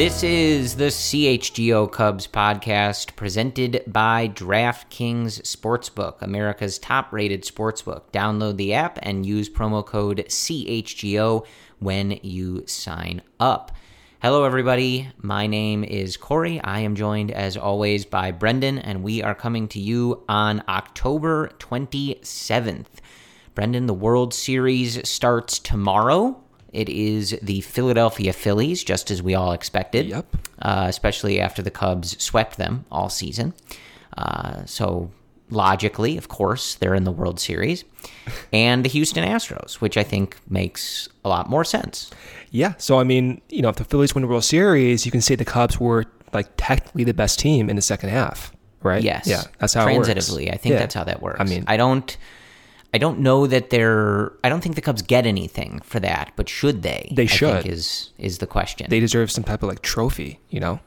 This is the CHGO Cubs podcast presented by DraftKings Sportsbook, America's top rated sportsbook. Download the app and use promo code CHGO when you sign up. Hello, everybody. My name is Corey. I am joined, as always, by Brendan, and we are coming to you on October 27th. Brendan, the World Series starts tomorrow. It is the Philadelphia Phillies, just as we all expected. Yep. Uh, especially after the Cubs swept them all season. Uh, so logically, of course, they're in the World Series, and the Houston Astros, which I think makes a lot more sense. Yeah. So I mean, you know, if the Phillies win the World Series, you can say the Cubs were like technically the best team in the second half, right? Yes. Yeah. That's how it works. transitively. I think Yeah. that's how that works. I mean, I don't. I don't know that they're. I don't think the Cubs get anything for that, but should they? They I should. think is is the question. they deserve some type of like trophy, you know,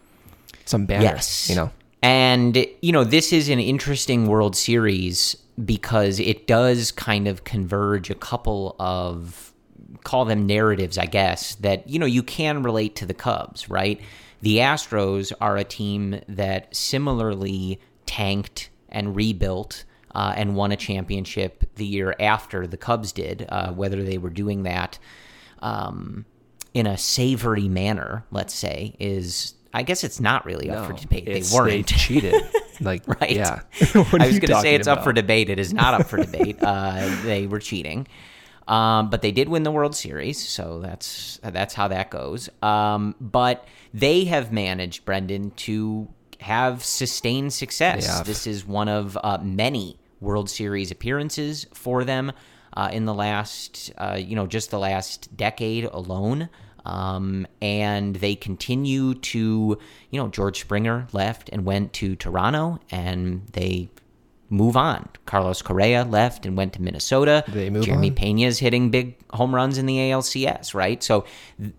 some banner, Yes. you know. And, you know, this is an interesting World Series because it does kind of converge a couple of, call them narratives, I guess, that, you know, you can relate to the Cubs, right? The Astros are a team that similarly tanked and rebuilt. Uh, and won a championship the year after the Cubs did. Uh, whether they were doing that um, in a savory manner, let's say, is I guess it's not really up for debate. They weren't. cheated. Like, Right. Yeah. I was going to say it's up for debate. It is not up for debate. Uh, they were cheating, um, but they did win the World Series, so that's that's how that goes. Um, but they have managed, Brendan, to have sustained success. This is one of uh, many World Series appearances for them uh, in the last, uh, you know, just the last decade alone. Um, and they continue to, you know, George Springer left and went to Toronto, and they move on. Carlos Correa left and went to Minnesota. They move Jeremy on. Pena's hitting big home runs in the ALCS, right? So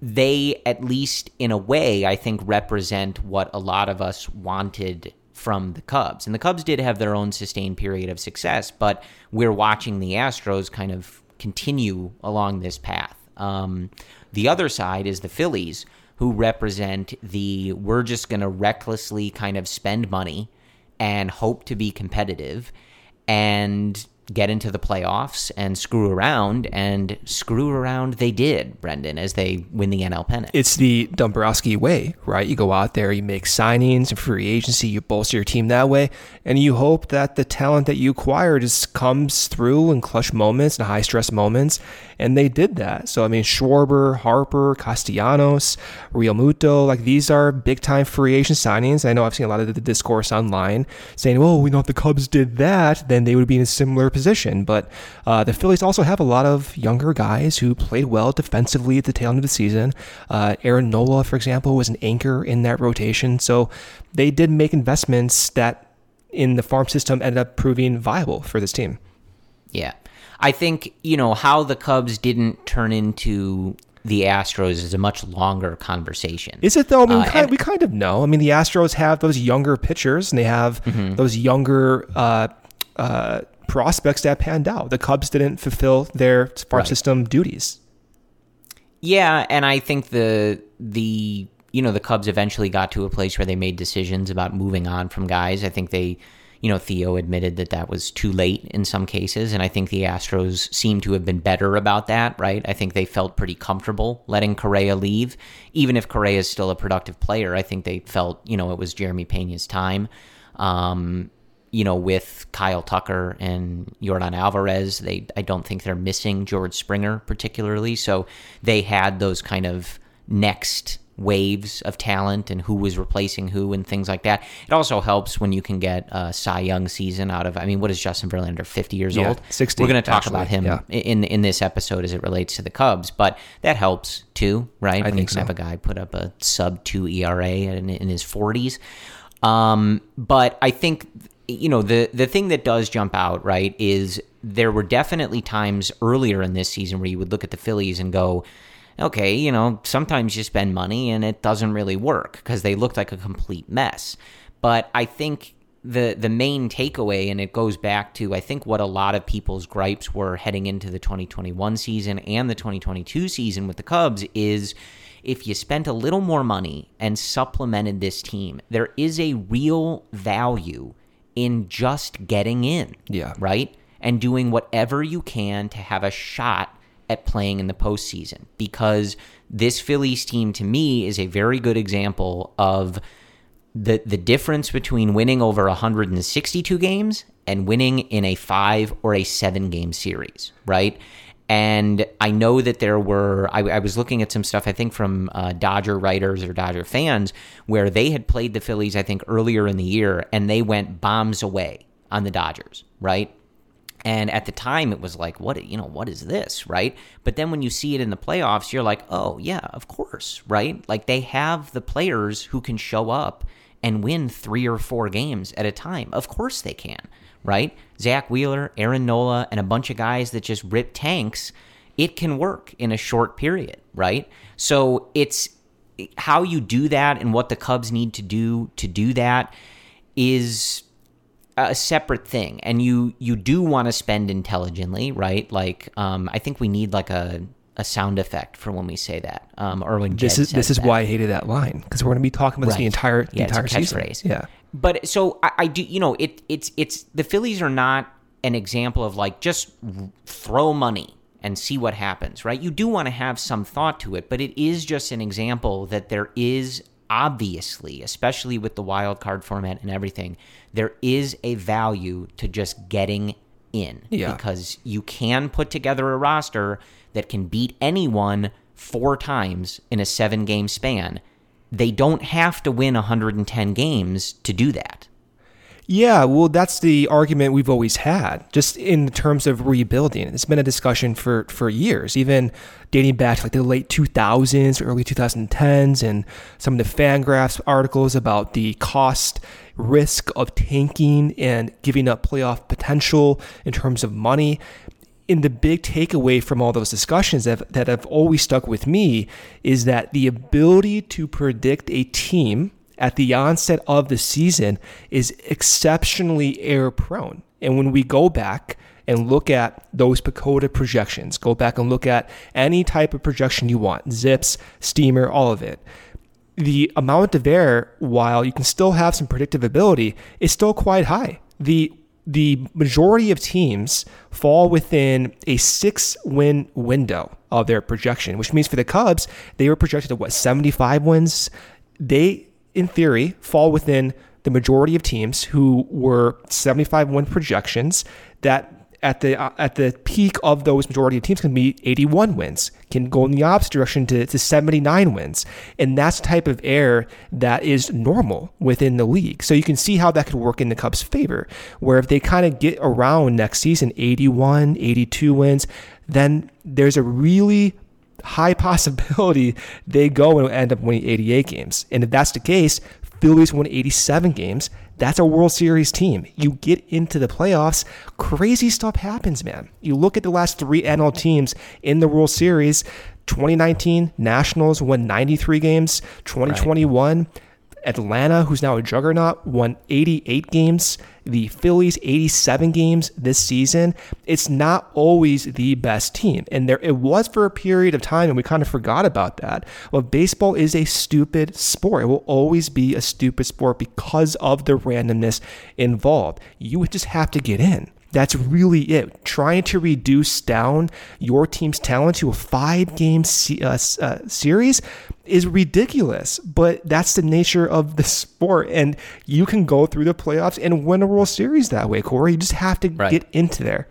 they, at least in a way, I think represent what a lot of us wanted from the Cubs. And the Cubs did have their own sustained period of success, but we're watching the Astros kind of continue along this path. Um, the other side is the Phillies, who represent the we're just going to recklessly kind of spend money and hope to be competitive and get into the playoffs and screw around and screw around they did brendan as they win the nl pennant It's the Dombrowski way, right? You go out there, you make signings and free agency, you bolster your team that way, and you hope that the talent that you acquire just comes through in clutch moments and high stress moments. And they did that. So, I mean, Schwarber, Harper, Castellanos, Realmuto, like these are big time free agent signings. I know I've seen a lot of the discourse online saying, well, we know if the Cubs did that, then they would be in a similar position. But uh, the Phillies also have a lot of younger guys who played well defensively at the tail end of the season. Uh, Aaron Nola, for example, was an anchor in that rotation. So they did make investments that in the farm system ended up proving viable for this team. yeah i think you know how the cubs didn't turn into the astros is a much longer conversation Is it though? I mean, we, Uh, kind, and- we kind of know. I mean, the Astros have those younger pitchers and they have Mm-hmm. those younger uh, uh, prospects that panned out. The Cubs didn't fulfill their farm Right. system duties. Yeah, and I think the the you know the Cubs eventually got to a place where they made decisions about moving on from guys. I think they, you know, Theo admitted that that was too late in some cases. And I think the Astros seem to have been better about that, right? I think they felt pretty comfortable letting Correa leave. Even if Correa is still a productive player, I think they felt, you know, it was Jeremy Pena's time. Um, you know, with Kyle Tucker and Yordan Alvarez, they I don't think they're missing George Springer particularly. So they had those kind of next waves of talent and who was replacing who and things like that. It also helps when you can get a Cy Young season out of. I mean, what is Justin Verlander? Fifty years yeah, old. Sixty. We're going to talk actually, about him yeah. in in this episode as it relates to the Cubs, but that helps too, right? I when you think can so. have a guy put up a sub two ERA in, in his forties. Um, but I think you know the the thing that does jump out right is there were definitely times earlier in this season where you would look at the Phillies and go, okay, you know, sometimes you spend money and it doesn't really work because they looked like a complete mess. But I think the the main takeaway, and it goes back to I think what a lot of people's gripes were heading into the 2021 season and the 2022 season with the Cubs is if you spent a little more money and supplemented this team, there is a real value in just getting in. Yeah. Right? And doing whatever you can to have a shot at playing in the postseason. Because this Phillies team, to me, is a very good example of the the difference between winning over 162 games and winning in a five or a seven game series, right? And I know that there were, I, I was looking at some stuff, I think from uh, Dodger writers or Dodger fans, where they had played the Phillies, I think, earlier in the year, and they went bombs away on the Dodgers, right? And at the time, it was like, what, you know, what is this, right? But then when you see it in the playoffs, you're like, oh, yeah, of course, right? Like they have the players who can show up and win three or four games at a time. Of course they can, right? Zack Wheeler, Aaron Nola, and a bunch of guys that just rip tanks. It can work in a short period, right? So it's how you do that and what the Cubs need to do to do that is a separate thing and you you do want to spend intelligently right like um i think we need like a a sound effect for when we say that um or when This Jed is this is that. why I hated that line because we're going to be talking about this the entire the Yeah, entire season. catchphrase. Yeah. But so I, I do, you know, it it's it's the Phillies are not an example of like just throw money and see what happens, right? You do want to have some thought to it, but it is just an example that there is obviously, especially with the wild card format and everything, there is a value to just getting in Yeah. because you can put together a roster that can beat anyone four times in a seven game span. They don't have to win 110 games to do that. Yeah, well, that's the argument we've always had, just in terms of rebuilding. It's been a discussion for, for years, even dating back to like the late 2000s, early 2010s, and some of the Fangraphs articles about the cost risk of tanking and giving up playoff potential in terms of money. And the big takeaway from all those discussions that, that have always stuck with me is that the ability to predict a team at the onset of the season is exceptionally error prone. And when we go back and look at those PECOTA projections, go back and look at any type of projection you want, zips, steamer, all of it. The amount of error, while you can still have some predictive ability, is still quite high. The the majority of teams fall within a six win window of their projection, which means for the Cubs, they were projected at what, 75 wins? They, in theory, fall within the majority of teams who were 75 win projections that at the uh, at the peak of those majority of teams can be 81 wins, can go in the opposite direction to, to 79 wins. And that's the type of error that is normal within the league. So you can see how that could work in the Cubs' favor, where if they kind of get around next season 81, 82 wins, then there's a really high possibility they go and end up winning 88 games. And if that's the case, Phillies won 87 games. That's a World Series team. You get into the playoffs, crazy stuff happens, man. You look at the last three NL teams in the World Series 2019, Nationals won 93 games, 2021, Atlanta, who's now a juggernaut, won 88 games. The Phillies 87 games this season. It's not always the best team. And there it was for a period of time and we kind of forgot about that. But baseball is a stupid sport. It will always be a stupid sport because of the randomness involved. You just have to get in. That's really it. Trying to reduce down your team's talent to a five game se- uh, uh, series is ridiculous, but that's the nature of the sport. And you can go through the playoffs and win a World Series that way, Corey. You just have to right. get into there.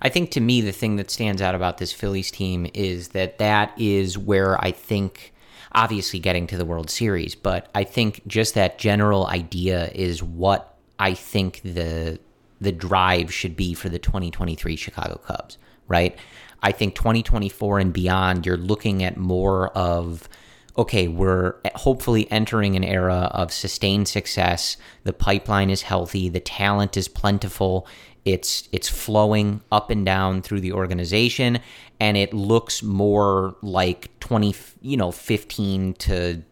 I think to me, the thing that stands out about this Phillies team is that that is where I think, obviously, getting to the World Series, but I think just that general idea is what I think the the drive should be for the 2023 Chicago Cubs, right? I think 2024 and beyond, you're looking at more of okay, we're hopefully entering an era of sustained success. The pipeline is healthy, the talent is plentiful. It's it's flowing up and down through the organization and it looks more like 20, you know, 15 to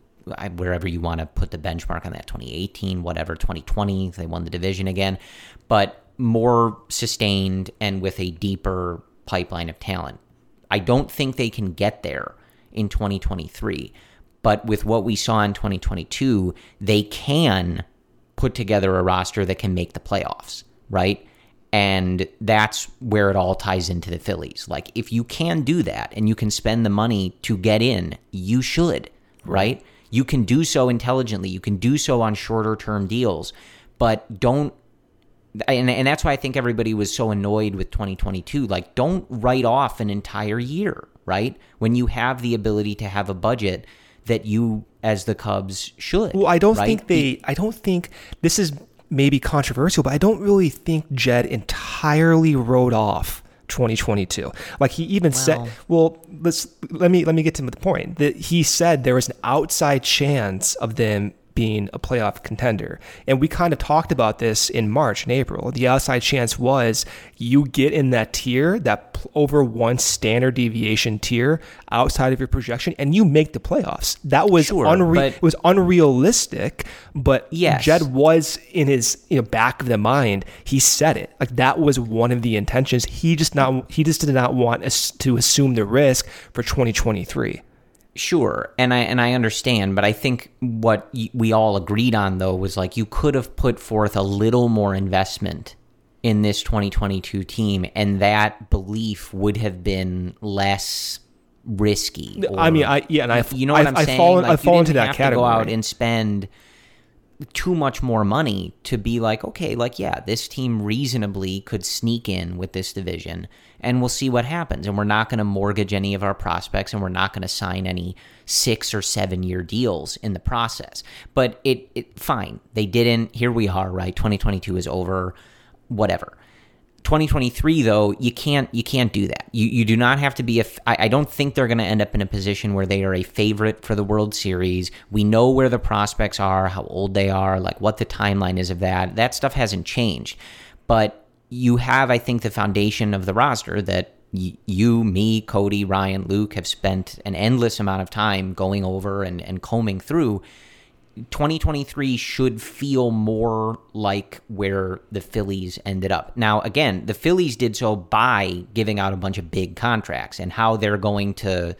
wherever you want to put the benchmark on that 2018 whatever 2020 they won the division again but more sustained and with a deeper pipeline of talent. I don't think they can get there in 2023, but with what we saw in 2022, they can put together a roster that can make the playoffs, right? And that's where it all ties into the Phillies. Like, if you can do that and you can spend the money to get in, you should, right? You can do so intelligently. You can do so on shorter term deals, but don't and, and that's why I think everybody was so annoyed with 2022. Like, don't write off an entire year, right? When you have the ability to have a budget that you, as the Cubs, should. Well, I don't right? think they. I don't think this is maybe controversial, but I don't really think Jed entirely wrote off 2022. Like he even well, said, well, let's let me let me get to the point that he said there was an outside chance of them being a playoff contender. And we kind of talked about this in March and April. The outside chance was you get in that tier, that over one standard deviation tier outside of your projection, and you make the playoffs. That was sure, unre- it was unrealistic, but yes. Jed was in his you know, back of the mind. He said it like that was one of the intentions. He just not he just did not want us to assume the risk for 2023. Sure, and I and I understand, but I think what we all agreed on though was like you could have put forth a little more investment in this 2022 team, and that belief would have been less risky. Or, I mean, I yeah, and I you know what I, am saying. Fall, like, I fall into that category. go out and spend too much more money to be like, okay, like, yeah, this team reasonably could sneak in with this division and we'll see what happens. And we're not going to mortgage any of our prospects and we're not going to sign any six or seven year deals in the process. But it, it, fine. They didn't. Here we are, right? 2022 is over, whatever. 2023 though you can't you can't do that. You you do not have to be a I, I don't think they're going to end up in a position where they are a favorite for the world series. We know where the prospects are how old they are like what the timeline is of that. That stuff hasn't changed. But you have i think the foundation of the roster that you, me, Cody, Ryan, Luke have spent an endless amount of time going over and, and combing through 2023 should feel more like where the Phillies ended up. Now, again, the Phillies did so by giving out a bunch of big contracts and how they're going to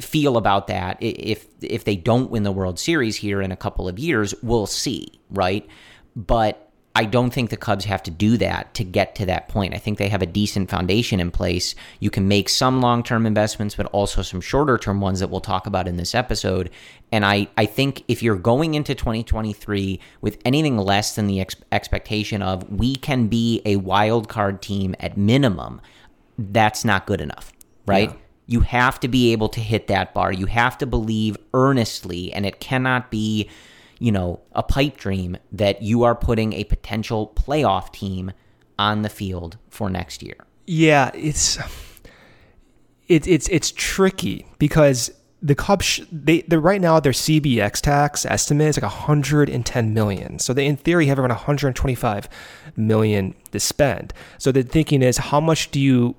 feel about that if if they don't win the World Series here in a couple of years, we'll see, right? But I don't think the Cubs have to do that to get to that point. I think they have a decent foundation in place. You can make some long term investments, but also some shorter term ones that we'll talk about in this episode. And I, I think if you're going into 2023 with anything less than the ex- expectation of we can be a wild card team at minimum, that's not good enough, right? Yeah. You have to be able to hit that bar. You have to believe earnestly, and it cannot be you know, a pipe dream that you are putting a potential playoff team on the field for next year. Yeah, it's it, it's it's tricky because the Cubs they they right now their CBX tax estimate is like 110 million. So they in theory have around 125 million to spend. So the thinking is how much do you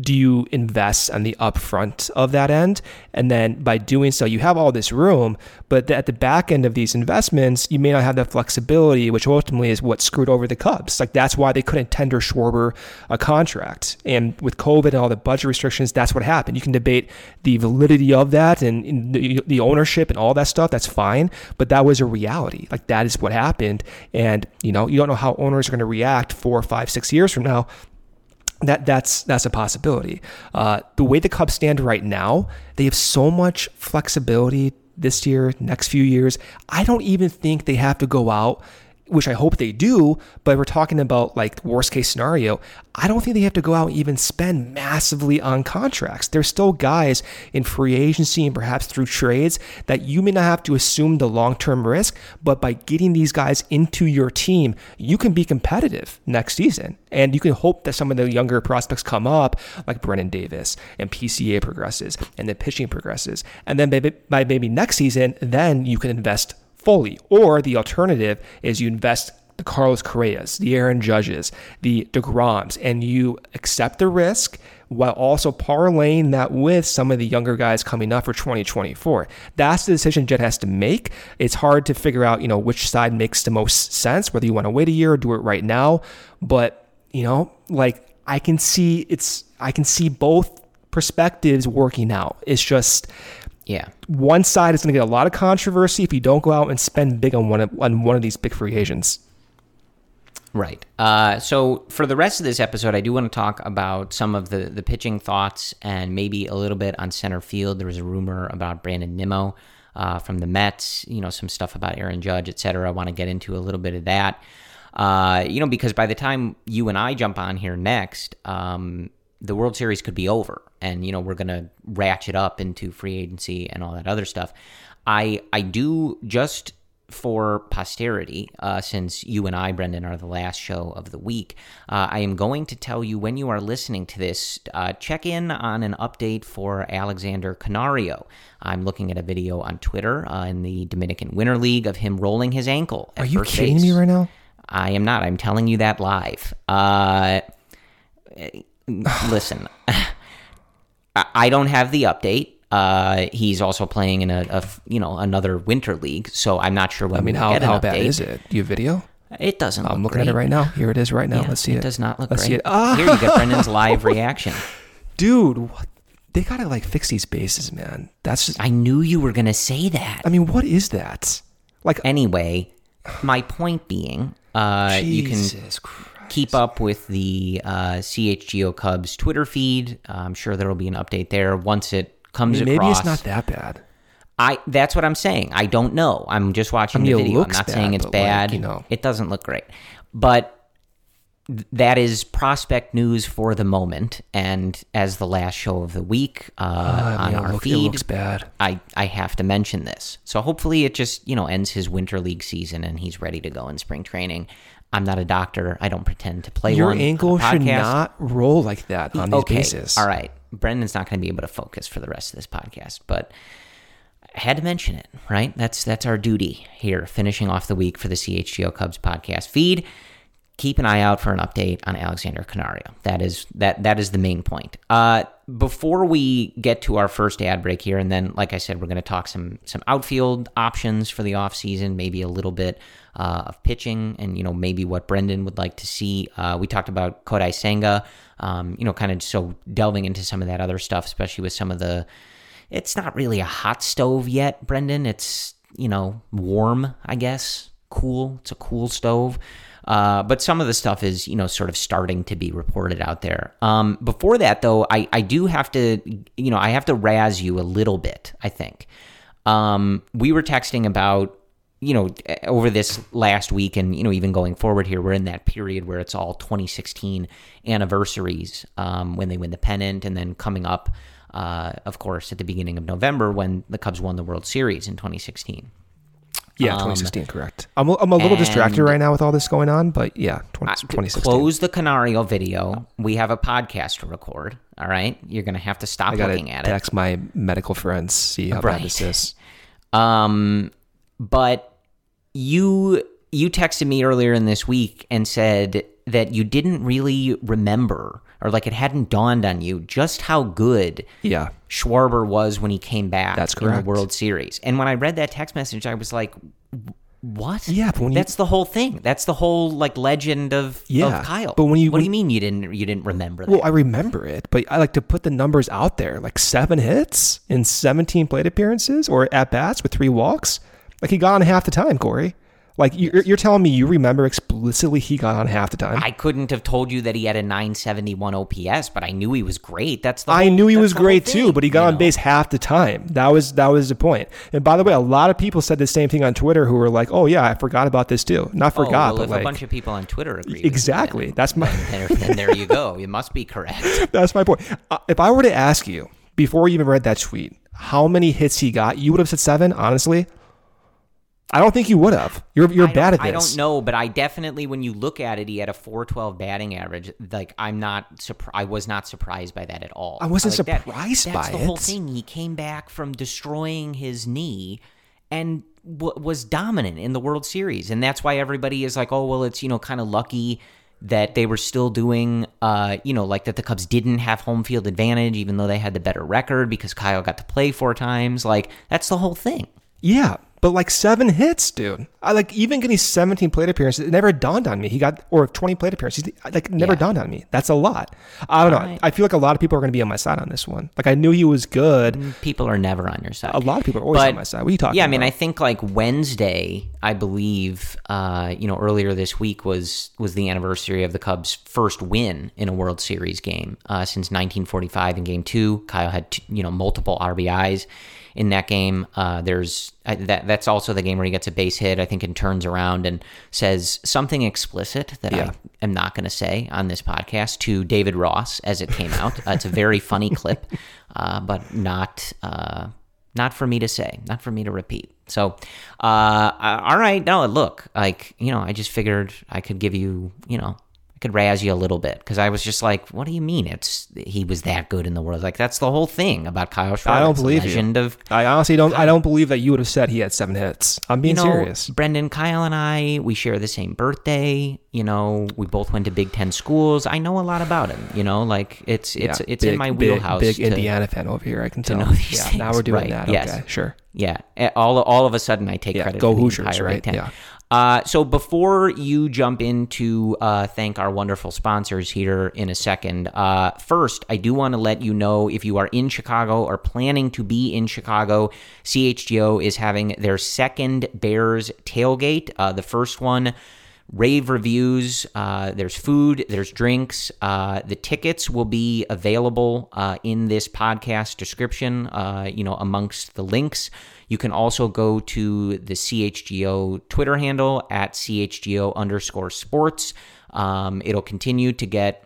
do you invest on the upfront of that end? And then by doing so, you have all this room, but at the back end of these investments, you may not have that flexibility, which ultimately is what screwed over the Cubs. Like that's why they couldn't tender Schwarber a contract. And with COVID and all the budget restrictions, that's what happened. You can debate the validity of that and, the ownership and all that stuff. That's fine, but that was a reality. Like that is what happened. And you know, you don't know how owners are going to react four, five, six years from now that that's that's a possibility. Uh, the way the Cubs stand right now, they have so much flexibility this year, next few years. I don't even think they have to go out which I hope they do, but we're talking about like worst case scenario. I don't think they have to go out and even spend massively on contracts. There's still guys in free agency and perhaps through trades that you may not have to assume the long term risk, but by getting these guys into your team, you can be competitive next season. And you can hope that some of the younger prospects come up, like Brennen Davis, and PCA progresses, and the pitching progresses. And then by maybe next season, then you can invest fully. Or the alternative is you invest the Carlos Correas, the Aaron Judges, the DeGroms, and you accept the risk while also parlaying that with some of the younger guys coming up for 2024. That's the decision Jed has to make. It's hard to figure out, you know, which side makes the most sense, whether you want to wait a year or do it right now. But, you know, like I can see it's I can see both perspectives working out. It's just yeah. One side is going to get a lot of controversy if you don't go out and spend big on one of, on one of these big free agents. Right. Uh, so for the rest of this episode, I do want to talk about some of the the pitching thoughts and maybe a little bit on center field. There was a rumor about Brandon Nimmo uh, from the Mets. You know, some stuff about Aaron Judge, et cetera. I want to get into a little bit of that. Uh, you know, because by the time you and I jump on here next, um, the World Series could be over, and you know we're gonna ratchet up into free agency and all that other stuff. I I do just for posterity, uh, since you and I, Brendan, are the last show of the week, uh, I am going to tell you when you are listening to this, uh, check in on an update for Alexander Canario. I'm looking at a video on Twitter uh, in the Dominican Winter League of him rolling his ankle. are you kidding base. me right now? I am not. I'm telling you that live. Listen, I don't have the update. Uh, he's also playing in a, a, you know another winter league, so I'm not sure when. I mean, how, how bad is it? Do you video? It doesn't. I'm look looking great. at it right now. Here it is right now. Yeah, Let's see it. It does not look Let's great. See it. Ah. Here you get Brendan's live reaction. Dude, what? they gotta like fix these bases, man. That's just. I knew you were gonna say that. I mean, what is that? Like anyway, my point being, uh, you can Christ keep up with the uh, CHGO Cubs Twitter feed. Uh, I'm sure there will be an update there once it comes I mean, maybe across. Maybe it's not that bad. I that's what I'm saying. I don't know. I'm just watching I mean, the video. I'm not bad, saying it's bad. Like, you know. It doesn't look great. But th- that is prospect news for the moment. And as the last show of the week uh, uh, on our look, feed. I, I have to mention this. So hopefully it just, you know, ends his winter league season and he's ready to go in spring training. I'm not a doctor. I don't pretend to play Your one. ankle should not roll like that on these okay. bases. All right. Brendan's not going to be able to focus for the rest of this podcast, but I had to mention it, right? That's that's our duty here, finishing off the week for the CHGO Cubs podcast feed. Keep an eye out for an update on Alexander Canario. That is that that is the main point. Uh, before we get to our first ad break here, and then, like I said, we're going to talk some some outfield options for the offseason, maybe a little bit uh, of pitching and, you know, maybe what Brendan would like to see. Uh, we talked about Kodai Senga, um, you know, kind of so delving into some of that other stuff, especially with some of the. It's not really a hot stove yet, Brendan. It's, you know, warm, I guess. Cool. It's a cool stove. Uh, but some of the stuff is, you know, sort of starting to be reported out there. Um, before that, though, I, I do have to, you know, I have to razz you a little bit, I think. Um, we were texting about you know, over this last week and, you know, even going forward here, we're in that period where it's all 2016 anniversaries um, when they win the pennant and then coming up, uh, of course, at the beginning of November when the Cubs won the World Series in 2016. Yeah, 2016, um, correct. I'm, I'm a little distracted right now with all this going on, but yeah, 20, 2016. Close the Canario video. We have a podcast to record. All right, you're gonna have to stop looking at text it. Text my medical friends, see how right. bad this is. Um, but you you texted me earlier in this week and said that you didn't really remember or like it hadn't dawned on you just how good Yeah. Schwarber was when he came back That's correct. in the. World Series. And when I read that text message, I was like, what? Yeah, but when you- that's the whole thing. That's the whole like legend of, Yeah, of Kyle. but when you- what do you mean you didn't you didn't remember that? Well, I remember it, but I like to put the numbers out there like seven hits in 17 plate appearances or at bats with three walks. Like he got on half the time, Corey. Like you're, you're telling me you remember explicitly he got on half the time? I couldn't have told you that he had a 971 OPS, but I knew he was great. That's the I whole- knew he was great thing, too, but he got on know? base half the time. That was that was the point. And by the way, a lot of people said the same thing on Twitter who were like, "Oh yeah, I forgot about this too." Not Oh, forgot, well, but like a bunch of people on Twitter agree. exactly. That's my then, then there you go. You must be correct. that's my point. Uh, if I were to ask you before you even read that tweet, how many hits he got, you would have said seven. Honestly, I don't think you would have. You're you're bad at I don't know, but I definitely, when you look at it, he had a 412 batting average. Like, I'm not surprised. I was not surprised by that at all. I wasn't like that- surprised That's by the whole thing. He came back from destroying his knee and w- was dominant in the World Series, and that's why everybody is like, oh, well, it's you know kind of lucky that they were still doing, uh, you know, like that the Cubs didn't have home field advantage, even though they had the better record because Kyle got to play four times. Like, that's the whole thing. Yeah, but like seven hits, dude. I like even getting 17 plate appearances. It never dawned on me. He got or 20 plate appearances. Like never Yeah. dawned on me. That's a lot. I don't know. I feel like a lot of people are going to be on my side on this one. Like I knew he was good. People are never on your side. A lot of people are always on my side. What are you talking Yeah, I mean, about? I think like Wednesday, I believe, uh, you know, earlier this week was was the anniversary of the Cubs' first win in a World Series game uh, since 1945 in Game Two. Kyle had you know multiple RBIs in that game. Uh, there's uh, that that's also the game where he gets a base hit, I think, and turns around and says something explicit that Yeah. I am not going to say on this podcast to David Ross as it came out. Uh, it's a very funny clip, uh, but not uh, not for me to say, not for me to repeat. So, uh, all right, no, look, like you know, I just figured I could give you, you know. Could razz you a little bit because I was just like, "What do you mean? It's he was that good in the world? Like that's the whole thing about Kyle Schwarber. I don't believe you. of I honestly don't. I don't believe that you would have said he had seven hits. I'm being you know, serious. Brendan, Kyle, and I, we share the same birthday. You know, we both went to Big Ten schools. I know a lot about him. You know, like it's it's Yeah, it's big- in my wheelhouse. Big, to- Indiana fan over here. I can tell. yeah, things. now we're doing Right, that. yes. Okay, sure. Yeah, eh, all all of a sudden I take Yeah, credit. go for the Hoosiers, entire right? Big Ten. Yeah. Uh, so before you jump into uh, thank our wonderful sponsors here in a second, uh, first I do want to let you know if you are in Chicago or planning to be in Chicago, CHGO is having their second Bears tailgate. Uh, the first one rave reviews. Uh, there's food, there's drinks. Uh, the tickets will be available uh, in this podcast description, uh, you know, amongst the links. You can also go to the CHGO Twitter handle at CHGO underscore sports. Um, it'll continue to get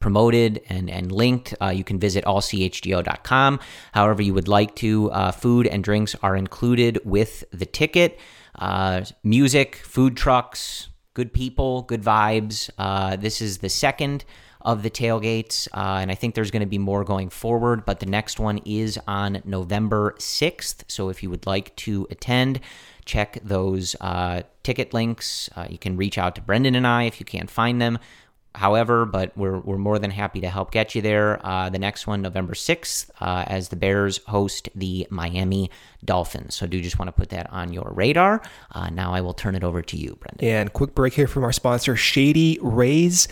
promoted and, and linked. Uh, you can visit allchgo.com. However, you would like to. Uh, food and drinks are included with the ticket. Uh, music, food trucks, good people, good vibes. Uh, this is the second of the tailgates, uh, and I think there's going to be more going forward, but the next one is on November 6th. So if you would like to attend, check those uh, ticket links. Uh, you can reach out to Brendan and I if you can't find them however, but we're, we're more than happy to help get you there. Uh, the next one, November 6th, uh, as the Bears host the Miami Dolphins. So do just want to put that on your radar. Uh, now I will turn it over to you, Brendan. And quick break here from our sponsor, Shady Rays.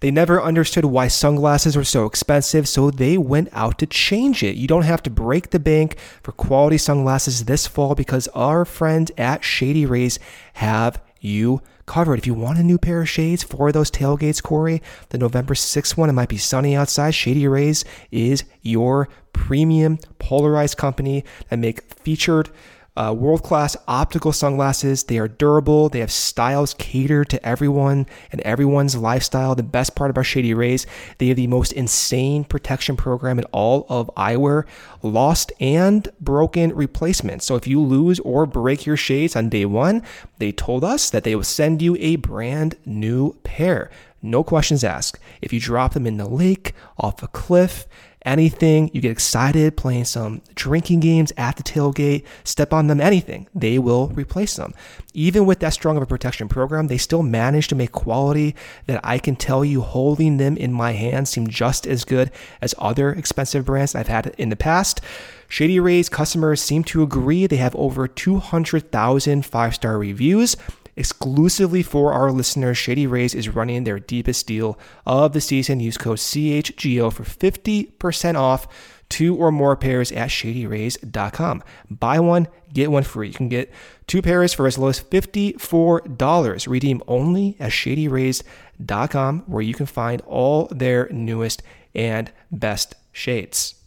They never understood why sunglasses were so expensive, so they went out to change it. You don't have to break the bank for quality sunglasses this fall because our friends at Shady Rays have you covered. If you want a new pair of shades for those tailgates, Corey, the November 6th one, it might be sunny outside. Shady Rays is your premium polarized company that make featured uh, world class optical sunglasses. They are durable. They have styles catered to everyone and everyone's lifestyle. The best part about Shady Rays, they have the most insane protection program in all of eyewear, lost and broken replacements. So if you lose or break your shades on day one, they told us that they will send you a brand new pair. No questions asked. If you drop them in the lake, off a cliff, anything. You get excited playing some drinking games at the tailgate, step on them, anything. They will replace them. Even with that strong of a protection program, they still manage to make quality that I can tell you holding them in my hands seem just as good as other expensive brands I've had in the past. Shady Rays customers seem to agree. They have over 200,000 five star reviews. Exclusively for our listeners, Shady Rays is running their deepest deal of the season. Use code CHGO for 50% off two or more pairs at shadyrays.com. Buy one, get one free. You can get two pairs for as low as $54. Redeem only at shadyrays.com, where you can find all their newest and best shades.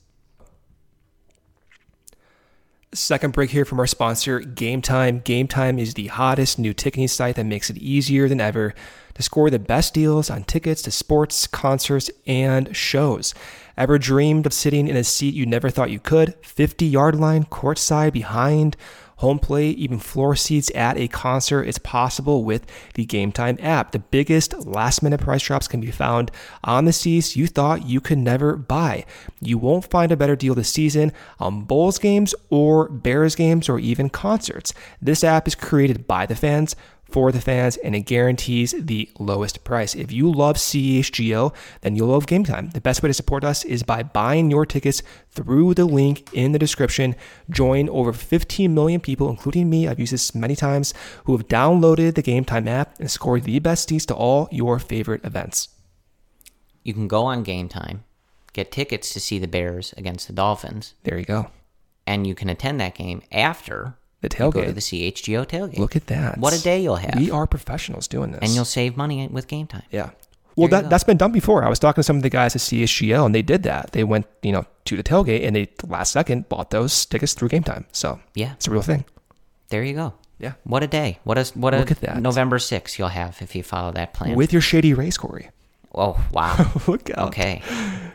Second break here from our sponsor, Game Time. Game Time is the hottest new ticketing site that makes it easier than ever to score the best deals on tickets to sports, concerts, and shows. Ever dreamed of sitting in a seat you never thought you could? 50 yard line, courtside, behind, home plate, even floor seats at a concert is possible with the Game Time app. The biggest last minute price drops can be found on the seats you thought you could never buy. You won't find a better deal this season on Bulls games or Bears games or even concerts. This app is created by the fans for the fans and it guarantees the lowest price. If you love CHGO, then you'll love Game Time. The best way to support us is by buying your tickets through the link in the description. Join over 15 million people, including me, I've used this many times, who have downloaded the Game Time app and scored the best seats to all your favorite events. You can go on game time, get tickets to see the Bears against the Dolphins, There you go. and you can attend that game after The you go to tailgate. the CHGO tailgate. Look at that. What a day you'll have. We are professionals doing this. and you'll save money with game time. Yeah. Well, that, go. that's been done before. I was talking to some of the guys at CSGL, and they did that. They went, you know, to the tailgate, and they last second bought those tickets through Game Time. So Yeah. it's a real thing. There you go. Yeah. What a day. What a what a Look at that. November 6th you'll have if you follow that plan. With your Shady Rays, Corey. oh, wow. Look out. okay.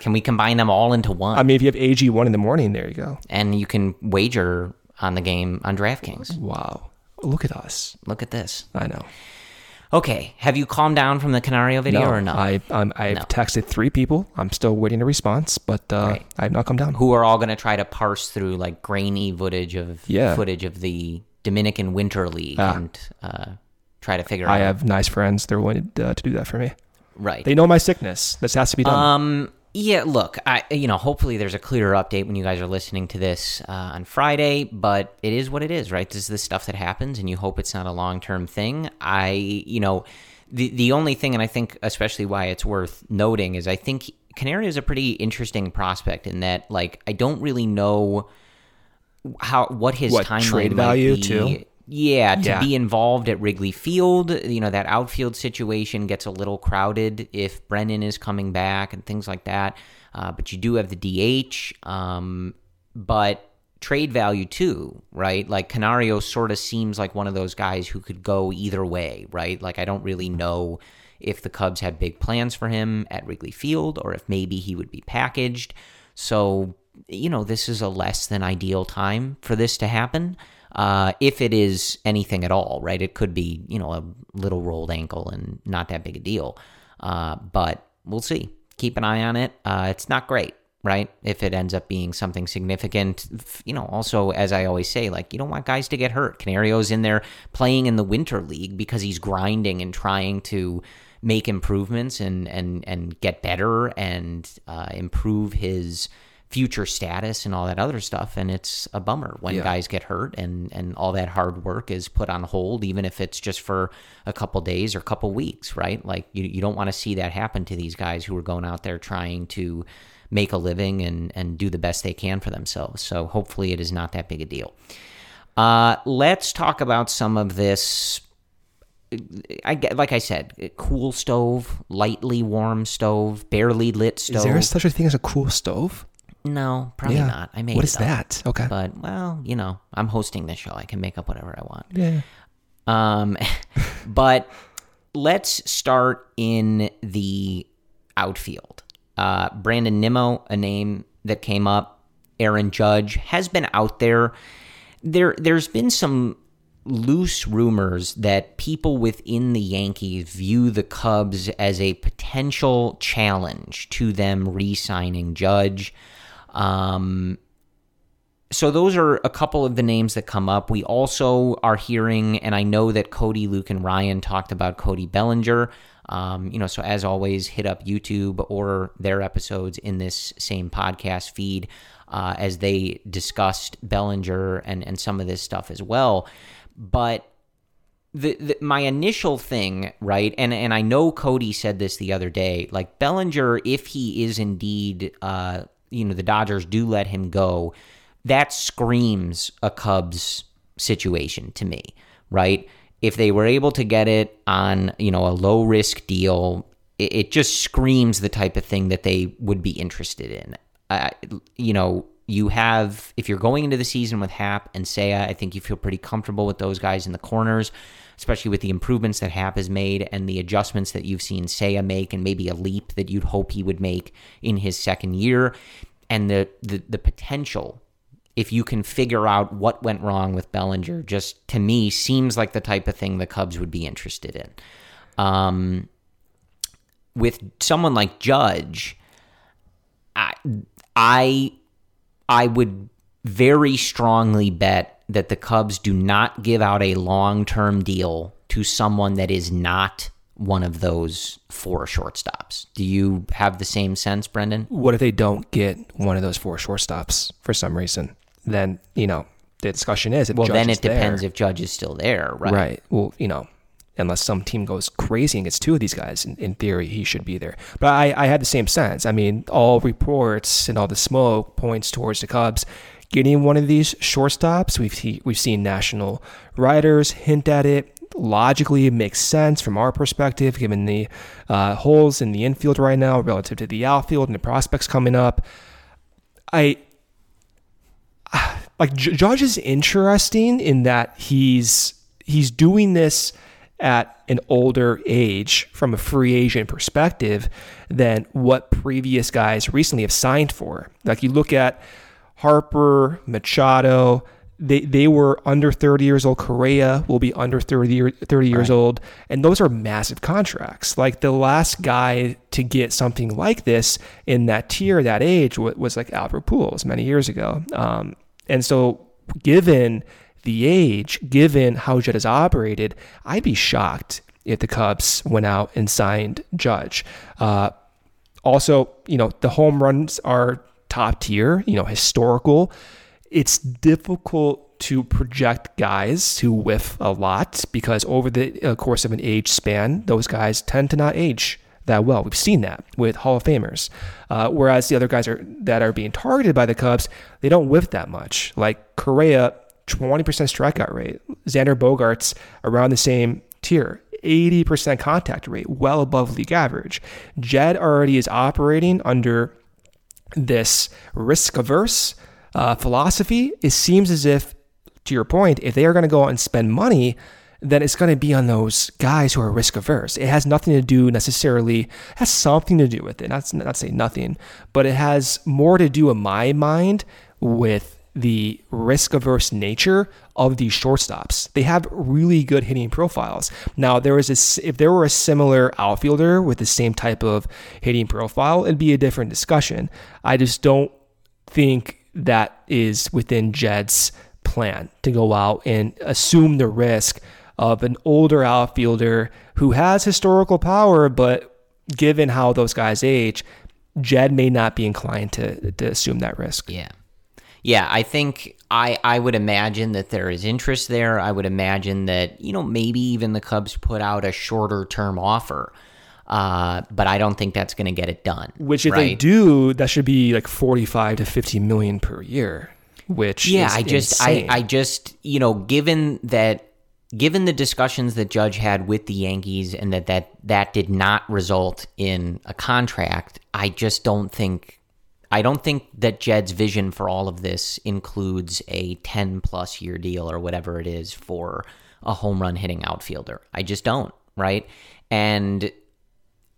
Can we combine them all into one? I mean, if you have AG one in the morning, there you go. and you can wager on the game on DraftKings. Wow. Look at us. Look at this. I know. Okay, have you calmed down from the Canario video or no? I I'm, I've No. texted three people. I'm still waiting a response, but uh, Right. I have not come down. Who are all going to try to parse through like grainy footage of Yeah. footage of the Dominican Winter League Ah. and uh, try to figure out I out have nice friends. They're willing to, uh, to do that for me. right. They know my sickness. This has to be done. Um. Yeah. Look, I you know hopefully there's a clearer update when you guys are listening to this uh, on Friday, but it is what it is, right? This is the stuff that happens, and you hope it's not a long term thing. I you know the the only thing, and I think especially why it's worth noting is I think Canario is a pretty interesting prospect in that like I don't really know how what his What, timeline trade value, be. too? Yeah, to Yeah. be involved at Wrigley Field, you know, that outfield situation gets a little crowded if Brennen is coming back and things like that. Uh, but you do have the DH, um, but trade value too, right? Like Canario sort of seems like one of those guys who could go either way, right? Like I don't really know if the Cubs had big plans for him at Wrigley Field or if maybe he would be packaged. So, you know, this is a less than ideal time for this to happen. Uh, if it is anything at all, right? It could be, you know, a little rolled ankle and not that big a deal. Uh, but we'll see. Keep an eye on it. Uh, it's not great, right? If it ends up being something significant, you know, also, as I always say, like, you don't want guys to get hurt. Canario's in there playing in the Winter League because he's grinding and trying to make improvements and, and, and get better and uh, improve his future status and all that other stuff and it's a bummer when Yeah. guys get hurt and and all that hard work is put on hold even if it's just for a couple days or a couple weeks right like you, you don't want to see that happen to these guys who are going out there trying to make a living and and do the best they can for themselves so hopefully it is not that big a deal uh let's talk about some of this I get, like I said, cool stove, lightly warm stove, barely lit stove. Is there such a thing as a cool stove? No, probably Yeah. not. I made What it is up. that? Okay. But well, you know, I'm hosting this show. I can make up whatever I want. Yeah. Um, but let's start in the outfield. Uh, Brandon Nimmo, a name that came up. Aaron Judge has been out there. There, there's been some loose rumors that people within the Yankees view the Cubs as a potential challenge to them re-signing Judge. Um, so those are a couple of the names that come up. We also are hearing, and I know that Cody, Luke, and Ryan talked about Cody Bellinger. Um, you know, so as always, hit up YouTube or their episodes in this same podcast feed uh, as they discussed Bellinger and and some of this stuff as well. But the, the, my initial thing, right, and and I know Cody said this the other day, like Bellinger, if he is indeed, uh, you know, the Dodgers do let him go, that screams a Cubs situation to me, right? If they were able to get it on, you know, a low risk deal, it, it just screams the type of thing that they would be interested in. Uh, you know, you have if you're going into the season with Happ and Seiya, I think you feel pretty comfortable with those guys in the corners, especially with the improvements that Happ has made and the adjustments that you've seen Seiya make and maybe a leap that you'd hope he would make in his second year and the the, the potential if you can figure out what went wrong with Bellinger, just to me seems like the type of thing the Cubs would be interested in. Um, with someone like Judge, I, I, I would very strongly bet that the Cubs do not give out a long-term deal to someone that is not one of those four shortstops. Do you have the same sense, Brendan? What if they don't get one of those four shortstops for some reason? then you know the discussion is well Judge then it depends there. if Judge is still there, right? Right. Well, you know, unless some team goes crazy and gets two of these guys, in, in theory, he should be there. But I, I had the same sense. I mean, all reports and all the smoke points towards the Cubs getting one of these shortstops. We've we've seen national writers hint at it. Logically, it makes sense from our perspective, given the uh, holes in the infield right now relative to the outfield and the prospects coming up. I like Judge is interesting in that he's he's doing this at an older age from a free agent perspective than what previous guys recently have signed for. Like you look at Harper, Machado, they they were under 30 years old. Correa will be under 30, 30 years right. old. And those are massive contracts. Like the last guy to get something like this in that tier, that age, was like Albert Pujols many years ago. Um, and so, given the age, given how Jed has operated, I'd be shocked if the Cubs went out and signed Judge. Uh, also, you know, the home runs are top tier, you know, historical. It's difficult to project guys who whiff a lot because over the uh, course of an age span, those guys tend to not age that well. We've seen that with Hall of Famers. Uh, whereas the other guys are that are being targeted by the Cubs, they don't whiff that much. Like Correa, 20% strikeout rate. Xander Bogaerts, around the same tier. 80% contact rate, well above league average. Jed already is operating under this risk averse uh, philosophy. It seems as if, to your point, if they are going to go out and spend money, then it's going to be on those guys who are risk averse. It has nothing to do necessarily, has something to do with it. Not, not say nothing, but it has more to do in my mind with the risk averse nature of these shortstops. They have really good hitting profiles. Now, there is a, if there were a similar outfielder with the same type of hitting profile, it'd be a different discussion. I just don't think that is within Jed's plan to go out and assume the risk of an older outfielder who has historical power, but given how those guys age, Jed may not be inclined to, to assume that risk. Yeah. Yeah, I think I, I would imagine that there is interest there. I would imagine that, you know, maybe even the Cubs put out a shorter term offer. Uh, but I don't think that's going to get it done. Which, if right? they do, that should be like 45 to 50 million per year. Which yeah, I just insane. I I just you know given that given the discussions that Judge had with the Yankees and that that, that did not result in a contract, I just don't think I don't think that Jed's vision for all of this includes a 10 plus year deal or whatever it is for a home run hitting outfielder. I just don't, right? And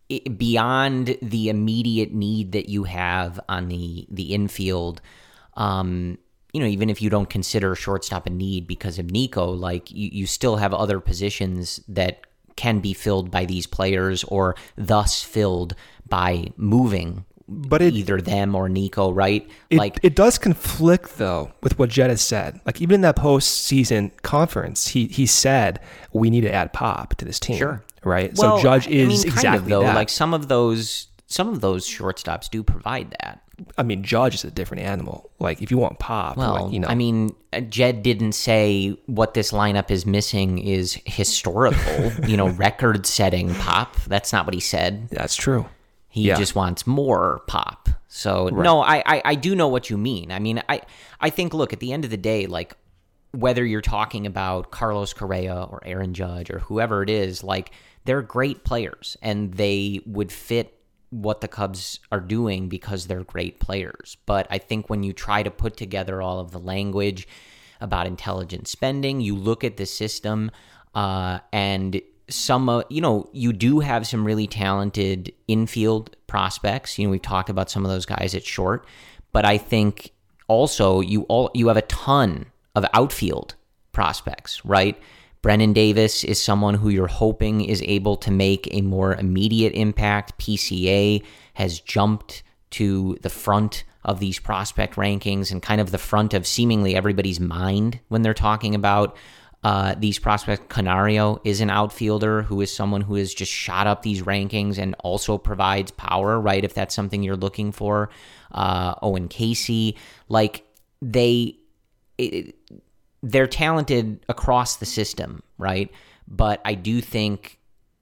it, beyond the immediate need that you have on the the infield, um, you know, even if you don't consider shortstop a need because of Nico, like you, you still have other positions that can be filled by these players or thus filled by moving but it, either them or Nico, right? It, like it does conflict though with what Jed has said. Like even in that postseason conference, he he said we need to add pop to this team. Sure. Right. Well, so Judge is I mean, exactly though. that. Like some of those some of those shortstops do provide that. I mean, Judge is a different animal. Like if you want pop, Well, like, you know, I mean, Jed didn't say what this lineup is missing is historical, you know, record-setting pop. That's not what he said. that's true. He Yeah. just wants more pop. So no, I, I I do know what you mean. I mean, I I think look at the end of the day, like whether you're talking about Carlos Correa or Aaron Judge or whoever it is, like they're great players and they would fit what the Cubs are doing because they're great players. But I think when you try to put together all of the language about intelligent spending, you look at the system uh, and some, you know, you do have some really talented infield prospects. You know, we've talked about some of those guys at short, but I think also you all you have a ton of outfield prospects, right? Brennen Davis is someone who you're hoping is able to make a more immediate impact. PCA has jumped to the front of these prospect rankings and kind of the front of seemingly everybody's mind when they're talking about uh, these prospects. Canario is an outfielder who is someone who has just shot up these rankings and also provides power, right? If that's something you're looking for. Uh, Owen Caissie, like they. It, they're talented across the system, right? But I do think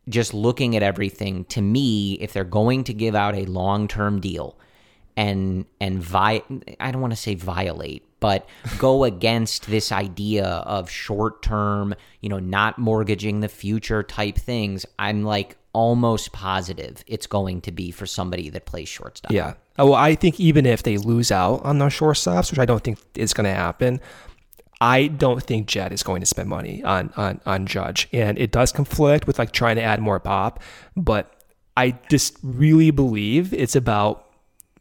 just looking at everything, to me, if they're going to give out a long term deal and and vi- I don't want to say violate, but go against this idea of short term, you know, not mortgaging the future type things, I'm like almost positive it's going to be for somebody that plays shortstop. Yeah. Oh, well, I think even if they lose out on those shortstops, which I don't think is going to happen, I don't think Jed is going to spend money on on on Judge, and it does conflict with like trying to add more pop. But I just really believe it's about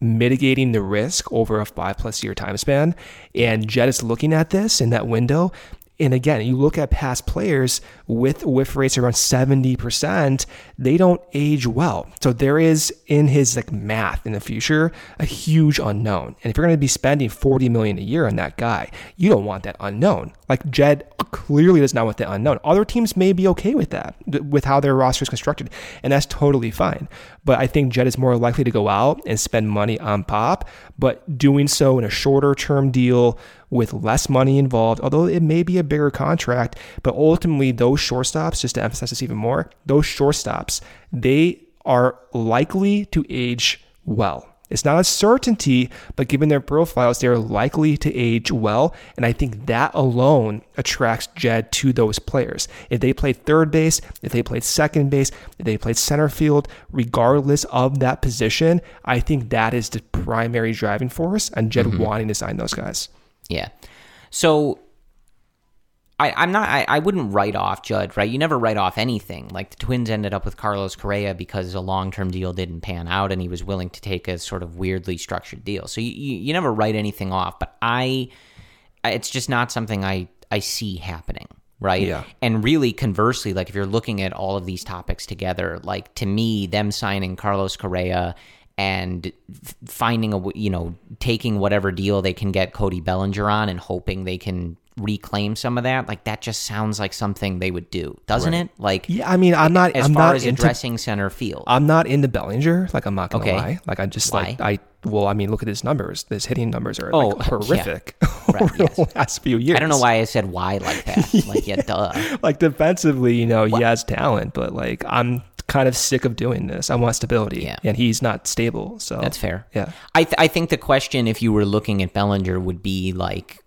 mitigating the risk over a five plus year time span. And Jed is looking at this in that window. And again, you look at past players with whiff rates around 70%, they don't age well. So there is in his like math in the future a huge unknown. And if you're going to be spending 40 million a year on that guy, you don't want that unknown. Like Jed clearly does not want the unknown. Other teams may be okay with that, with how their roster is constructed, and that's totally fine. But I think Jed is more likely to go out and spend money on pop, but doing so in a shorter term deal with less money involved, although it may be a bigger contract. But ultimately, those shortstops, just to emphasize this even more, those shortstops, they are likely to age well. It's not a certainty, but given their profiles, they're likely to age well. And I think that alone attracts Jed to those players. If they played third base, if they played second base, if they played center field, regardless of that position, I think that is the primary driving force and Jed mm-hmm. wanting to sign those guys. Yeah. So I, I'm not. I, I wouldn't write off Judge, right? You never write off anything. Like the Twins ended up with Carlos Correa because a long term deal didn't pan out, and he was willing to take a sort of weirdly structured deal. So you, you, you never write anything off. But I, it's just not something I I see happening, right? Yeah. And really, conversely, like if you're looking at all of these topics together, like to me, them signing Carlos Correa and finding a you know taking whatever deal they can get Cody Bellinger on and hoping they can reclaim some of that like that just sounds like something they would do doesn't Right. it like Yeah, I mean, I'm not. as I'm far not as into, addressing center field I'm not into Bellinger. Like, I'm not gonna Okay. lie. Like, I just Why? like I. Well, I mean, look at his numbers. His hitting numbers are Oh, like yeah. horrific Right, over yes. the last few years. I don't know why I said why like that like yeah duh Like defensively, you know, he has talent, but like I'm kind of sick of doing this. I want stability, Yeah. and he's not stable. So That's fair. Yeah. I th- I think the question, if you were looking at Bellinger, would be like,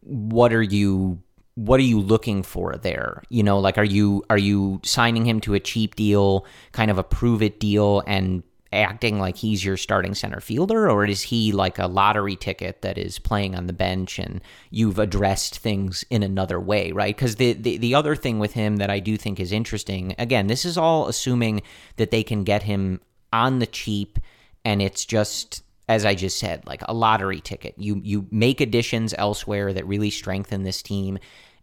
what are you what are you looking for there? You know, like are you are you signing him to a cheap deal, kind of a prove it deal, and acting like he's your starting center fielder, or is he like a lottery ticket that is playing on the bench and you've addressed things in another way, right? Because the, the the other thing with him that I do think is interesting, again, this is all assuming that they can get him on the cheap and it's just as I just said, like a lottery ticket. You you make additions elsewhere that really strengthen this team,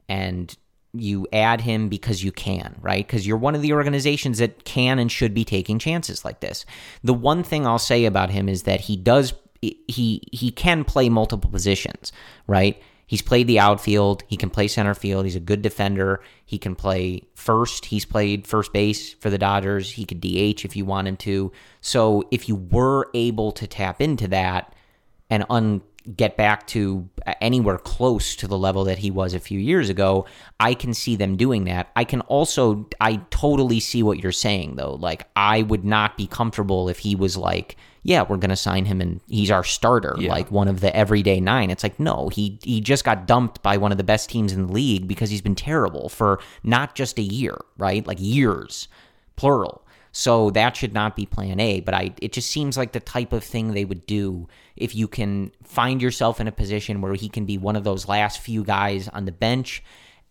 and you add him because you can, right? Because you're one of the organizations that can and should be taking chances like this. The one thing I'll say about him is that he does he he can play multiple positions, right? He's played the outfield. He can play center field. He's a good defender. He can play first. He's played first base for the Dodgers. He could DH if you want him to. So if you were able to tap into that and un- get back to uh, anywhere close to the level that he was a few years ago, I can see them doing that. I can also, I totally see what you're saying though. Like, I would not be comfortable if he was like, yeah, we're going to sign him and he's our starter, Yeah. like one of the everyday nine. It's like, no, he, he just got dumped by one of the best teams in the league because he's been terrible for not just a year, right? Like years, plural. So that should not be plan A, but I it just seems like the type of thing they would do if you can find yourself in a position where he can be one of those last few guys on the bench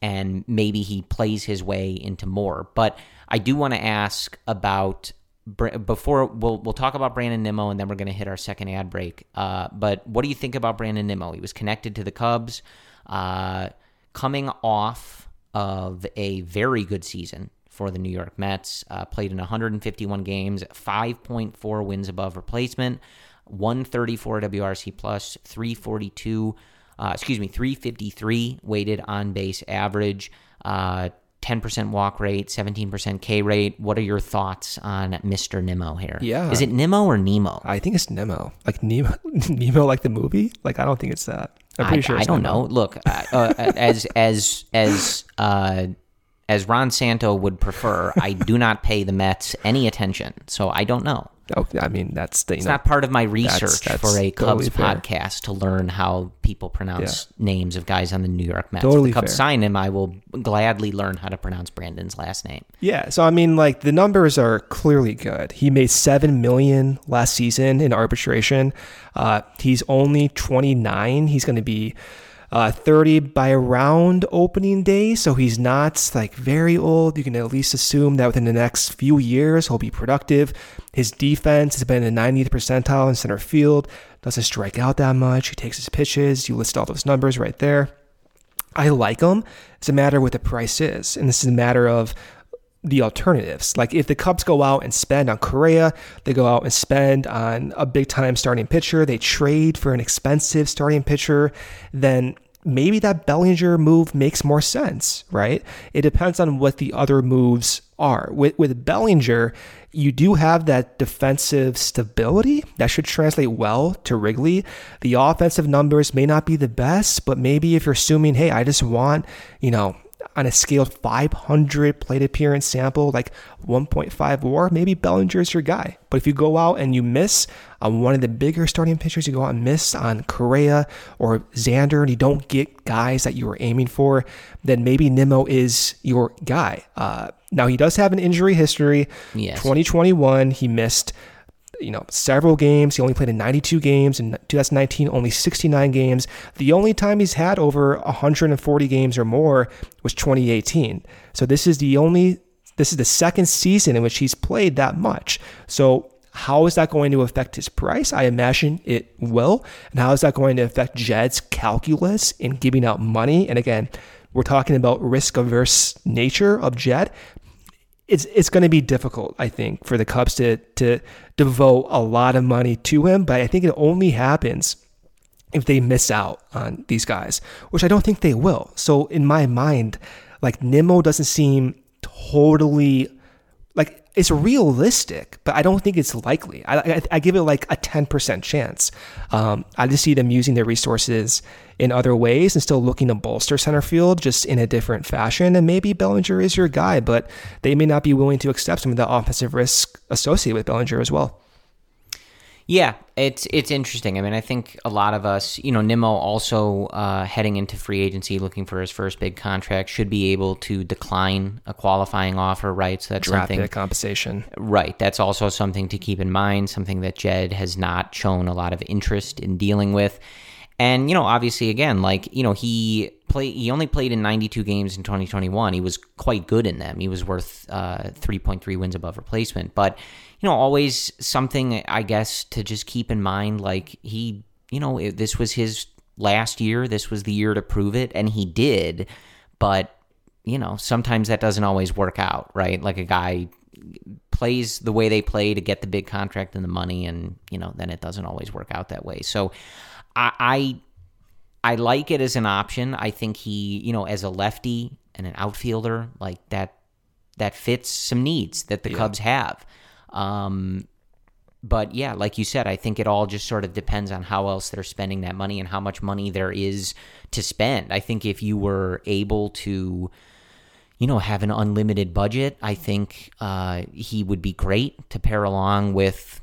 and maybe he plays his way into more. But I do want to ask about before we'll we'll talk about Brandon Nimmo and then we're going to hit our second ad break. Uh, but what do you think about Brandon Nimmo? He was connected to the Cubs, uh, coming off of a very good season for the New York Mets. Uh, played in 151 games, 5.4 wins above replacement, 134 WRC plus, 342. Uh, excuse me, 353 weighted on base average. Uh, 10% walk rate, 17% K rate. What are your thoughts on Mr. Nimmo here? Yeah. Is it Nimmo or Nemo? I think it's Nemo. Like Nemo, Nemo, like the movie. Like I don't think it's that. I'm pretty I, sure. I don't Nemo. know. Look, uh, uh, as as as uh, as Ron Santo would prefer, I do not pay the Mets any attention, so I don't know. Oh, I mean that's the. It's know, not part of my research that's for a Cubs totally podcast to learn how people pronounce names of guys on the New York Mets. Totally if the Cubs fair. sign him, I will gladly learn how to pronounce Brandon's last name. Yeah, so I mean, like the numbers are clearly good. He made seven million last season in arbitration. Uh, he's only 29. He's going to be uh, 30 by around opening day, so he's not like very old. You can at least assume that within the next few years he'll be productive. His defense has been in the 90th percentile in center field. Doesn't strike out that much. He takes his pitches. You list all those numbers right there. I like them. It's a matter of what the price is. And this is a matter of the alternatives. Like if the Cubs go out and spend on Correa, they go out and spend on a big time starting pitcher, they trade for an expensive starting pitcher, then maybe that Bellinger move makes more sense, right? It depends on what the other moves are. With with Bellinger, you do have that defensive stability that should translate well to Wrigley. The offensive numbers may not be the best, but maybe if you're assuming, hey, I just want, you know, on a scaled 500 plate appearance sample, like 1.5 war, maybe Bellinger's your guy. But if you go out and you miss on one of the bigger starting pitchers, you go out and miss on Correa or Xander, and you don't get guys that you were aiming for, then maybe Nimmo is your guy. Uh, now, he does have an injury history. Yes. 2021, he missed you know, several games. He only played in 92 games. In 2019, only 69 games. The only time he's had over 140 games or more was 2018. So this is the only, this is the second season in which he's played that much. So how is that going to affect his price? I imagine it will. And how is that going to affect Jed's calculus in giving out money? And again, we're talking about risk averse nature of Jed it's it's going to be difficult, I think, for the Cubs to to devote a lot of money to him. But I think it only happens if they miss out on these guys, which I don't think they will. So in my mind, like Nimmo doesn't seem totally like it's realistic, but I don't think it's likely. I, I, I give it like a 10% chance. Um, I just see them using their resources in other ways and still looking to bolster center field just in a different fashion. And maybe Bellinger is your guy, but they may not be willing to accept some of the offensive risk associated with Bellinger as well. Yeah, it's it's interesting. I mean, I think a lot of us, you know, Nimmo also uh, heading into free agency, looking for his first big contract, should be able to decline a qualifying offer, right? So that's Draft something, pick compensation. right? That's also something to keep in mind. Something that Jed has not shown a lot of interest in dealing with. And you know, obviously, again, like you know, he play he only played in 92 games in 2021. He was quite good in them. He was worth uh, 3.3 wins above replacement. But you know, always something I guess to just keep in mind. Like he, you know, this was his last year. This was the year to prove it, and he did. But you know, sometimes that doesn't always work out, right? Like a guy plays the way they play to get the big contract and the money, and you know, then it doesn't always work out that way. So, I, I, I like it as an option. I think he, you know, as a lefty and an outfielder, like that, that fits some needs that the Yeah. Cubs have. Um, but yeah, like you said, I think it all just sort of depends on how else they're spending that money and how much money there is to spend. I think if you were able to, you know, have an unlimited budget, I think uh, he would be great to pair along with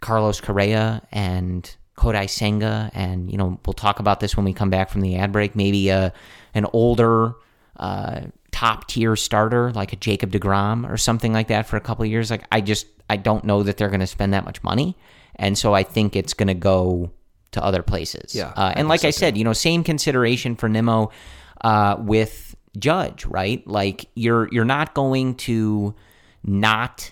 Carlos Correa and Kodai Senga, and you know, we'll talk about this when we come back from the ad break. Maybe a an older. Uh, top tier starter like a Jacob DeGrom or something like that for a couple of years like I just I don't know that they're going to spend that much money and so I think it's going to go to other places. Yeah, Uh, and think like I said, you know, same consideration for Nimmo uh, with Judge, right? Like you're you're not going to not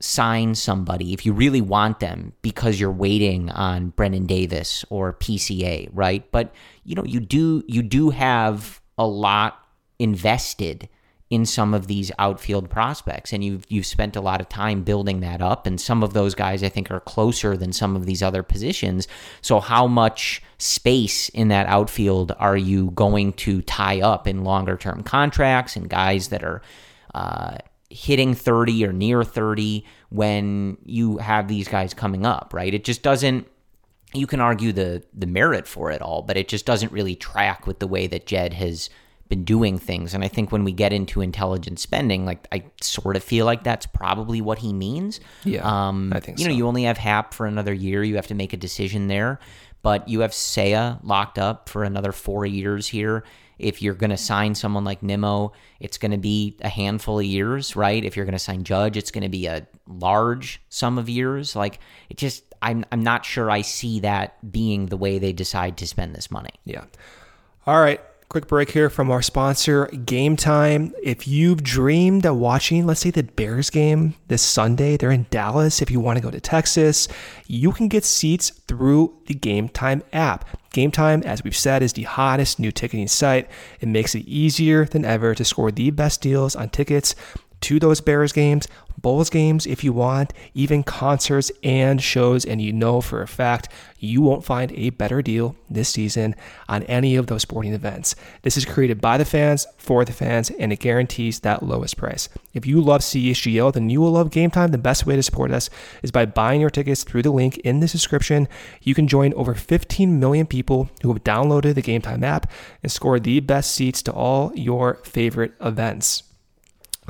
sign somebody if you really want them because you're waiting on Brennen Davis or PCA, right? But you know, you do you do have a lot invested in some of these outfield prospects and you've you've spent a lot of time building that up and some of those guys I think are closer than some of these other positions. So how much space in that outfield are you going to tie up in longer term contracts and guys that are uh, hitting 30 or near 30 when you have these guys coming up, right? It just doesn't you can argue the the merit for it all, but it just doesn't really track with the way that Jed has been doing things. And I think when we get into intelligent spending, like I sort of feel like that's probably what he means. Yeah, um, I think you know so. you only have Happ for another year. You have to make a decision there, but you have Seiya locked up for another four years here. If you're going to sign someone like Nimmo, it's going to be a handful of years, right? If you're going to sign Judge, it's going to be a large sum of years. Like it just, I'm, I'm not sure I see that being the way they decide to spend this money. Yeah. All right. Quick break here from our sponsor, Game Time. If you've dreamed of watching, let's say, the Bears game this Sunday, they're in Dallas. If you want to go to Texas, you can get seats through the Game Time app. Game Time, as we've said, is the hottest new ticketing site. It makes it easier than ever to score the best deals on tickets to those Bears games, Bulls games if you want, even concerts and shows. And you know for a fact you won't find a better deal this season on any of those sporting events. This is created by the fans, for the fans, and it guarantees that lowest price. If you love CHGO, then you will love Game Time. The best way to support us is by buying your tickets through the link in the description. You can join over 15 million people who have downloaded the Game Time app and score the best seats to all your favorite events.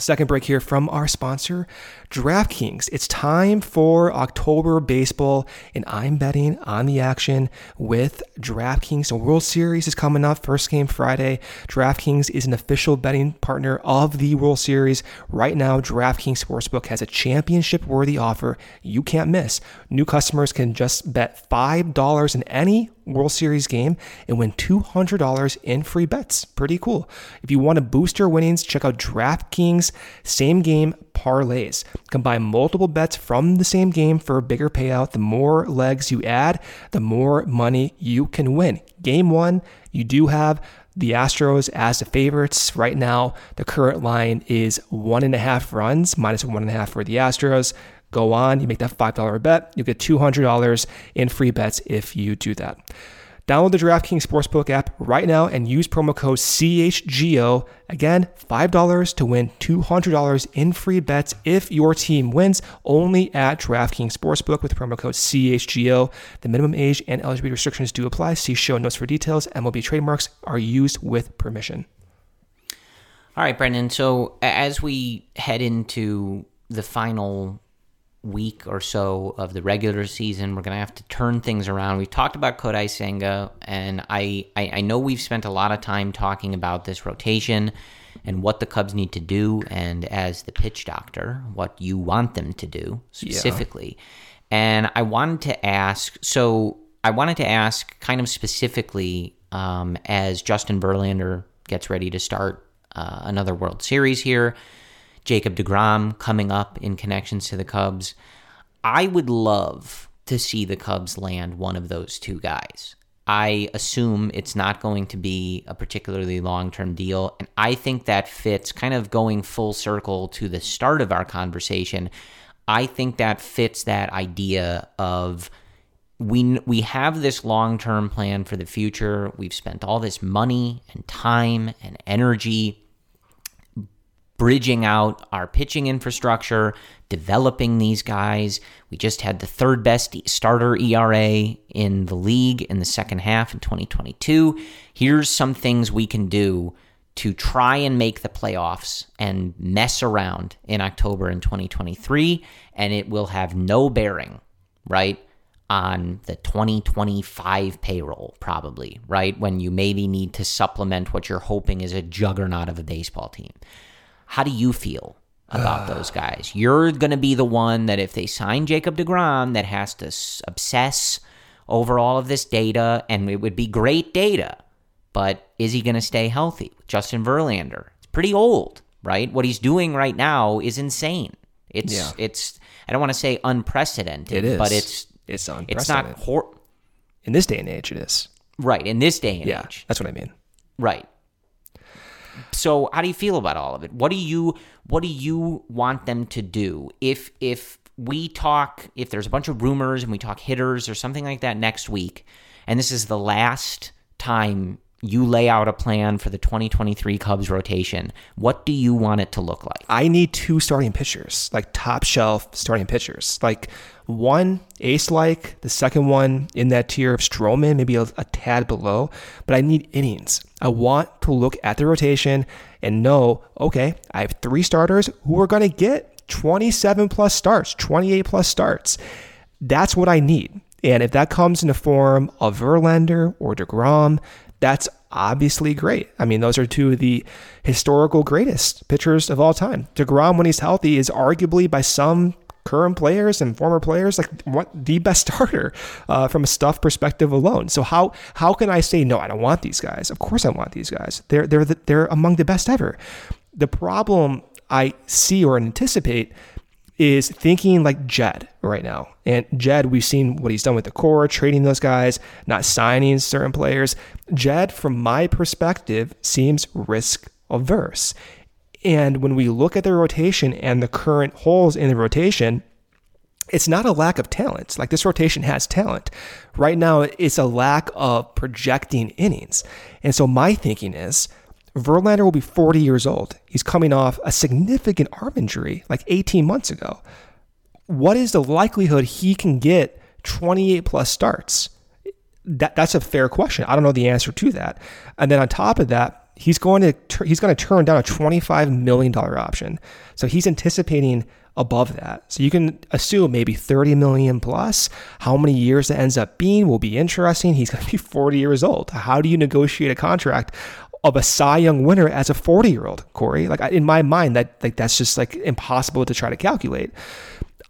Second break here from our sponsor, DraftKings. It's time for October baseball, and I'm betting on the action with DraftKings. The World Series is coming up, first game Friday. DraftKings is an official betting partner of the World Series. Right now, DraftKings Sportsbook has a championship worthy offer you can't miss. New customers can just bet $5 in any World Series game and win $200 in free bets. Pretty cool. If you want to boost your winnings, check out DraftKings same game parlays. Combine multiple bets from the same game for a bigger payout. The more legs you add, the more money you can win. Game one, you do have the Astros as the favorites. Right now, the current line is one and a half runs, minus one and a half for the Astros. Go on, you make that $5 bet, you get $200 in free bets if you do that. Download the DraftKings Sportsbook app right now and use promo code CHGO. Again, $5 to win $200 in free bets if your team wins only at DraftKings Sportsbook with promo code CHGO. The minimum age and eligibility restrictions do apply. See show notes for details. MLB trademarks are used with permission. All right, Brendan. So as we head into the final week or so of the regular season, we're going to have to turn things around. We've talked about Kodai Senga, and I, I, I know we've spent a lot of time talking about this rotation and what the Cubs need to do, and as the pitch doctor, what you want them to do specifically. And I wanted to ask so I wanted to ask kind of specifically um, as Justin Verlander gets ready to start uh, another World Series here. Jacob DeGrom coming up in connections to the Cubs. I would love to see the Cubs land one of those two guys. I assume it's not going to be a particularly long term deal. And I think that fits kind of going full circle to the start of our conversation. I think that fits that idea of we we have this long-term plan for the future. We've spent all this money and time and energy bridging out our pitching infrastructure, developing these guys. We just had the third best starter ERA in the league in the second half in 2022. Here's some things we can do to try and make the playoffs and mess around in October in 2023, and it will have no bearing, right? on the 2025 payroll, probably, right? When you maybe need to supplement what you're hoping is a juggernaut of a baseball team. How do you feel about those guys? You're going to be the one that if they sign Jacob DeGrom that has to obsess over all of this data and it would be great data, but is he going to stay healthy? Justin Verlander, it's pretty old, right? What he's doing right now is insane. It's Yeah. it's I don't want to say unprecedented, It is. but it's It's it's not unprecedented. hor- In this day and age, it is. right in this day and Yeah, age. that's what I mean. Right. So how do you feel about all of it? What do you what do you want them to do? If if we talk if there's a bunch of rumors and we talk hitters or something like that next week, and this is the last time you lay out a plan for the 2023 Cubs rotation, what do you want it to look like? I need two starting pitchers, like top shelf starting pitchers. Like one ace like, the second one in that tier of Stroman, maybe a, a tad below, but I need innings. I want to look at the rotation and know, okay, I have three starters who are going to get 27 plus starts, 28 plus starts. That's what I need. And if that comes in the form of Verlander or DeGrom, that's obviously great. I mean, those are two of the historical greatest pitchers of all time. DeGrom, when he's healthy, is arguably by some current players and former players like what the best starter uh, from a stuff perspective alone. So how how can I say no? I don't want these guys. Of course, I want these guys. They're they're the, they're among the best ever. The problem I see or anticipate is thinking like Jed right now. And Jed, we've seen what he's done with the core, trading those guys, not signing certain players. Jed, from my perspective, seems risk averse. And when we look at the rotation and the current holes in the rotation, it's not a lack of talent. Like this rotation has talent. Right now, it's a lack of projecting innings. And so my thinking is Verlander will be 40 years old. He's coming off a significant arm injury like 18 months ago. What is the likelihood he can get 28 plus starts? That, that's a fair question. I don't know the answer to that. And then on top of that, he's going to he's going to turn down a 25 million dollar option. So he's anticipating above that. So you can assume maybe 30 million plus. How many years that ends up being will be interesting. He's going to be 40 years old. How do you negotiate a contract of a Cy Young winner as a 40 year old, Corey? Like in my mind, that like that's just like impossible to try to calculate.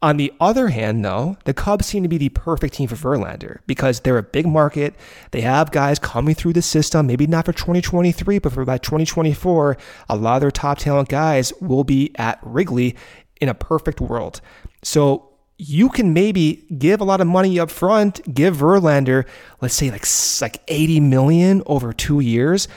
On the other hand, though, the Cubs seem to be the perfect team for Verlander because they're a big market. They have guys coming through the system, maybe not for 2023, but for about 2024. A lot of their top talent guys will be at Wrigley in a perfect world. So you can maybe give a lot of money up front, give Verlander, let's say like, like 80 million over two years,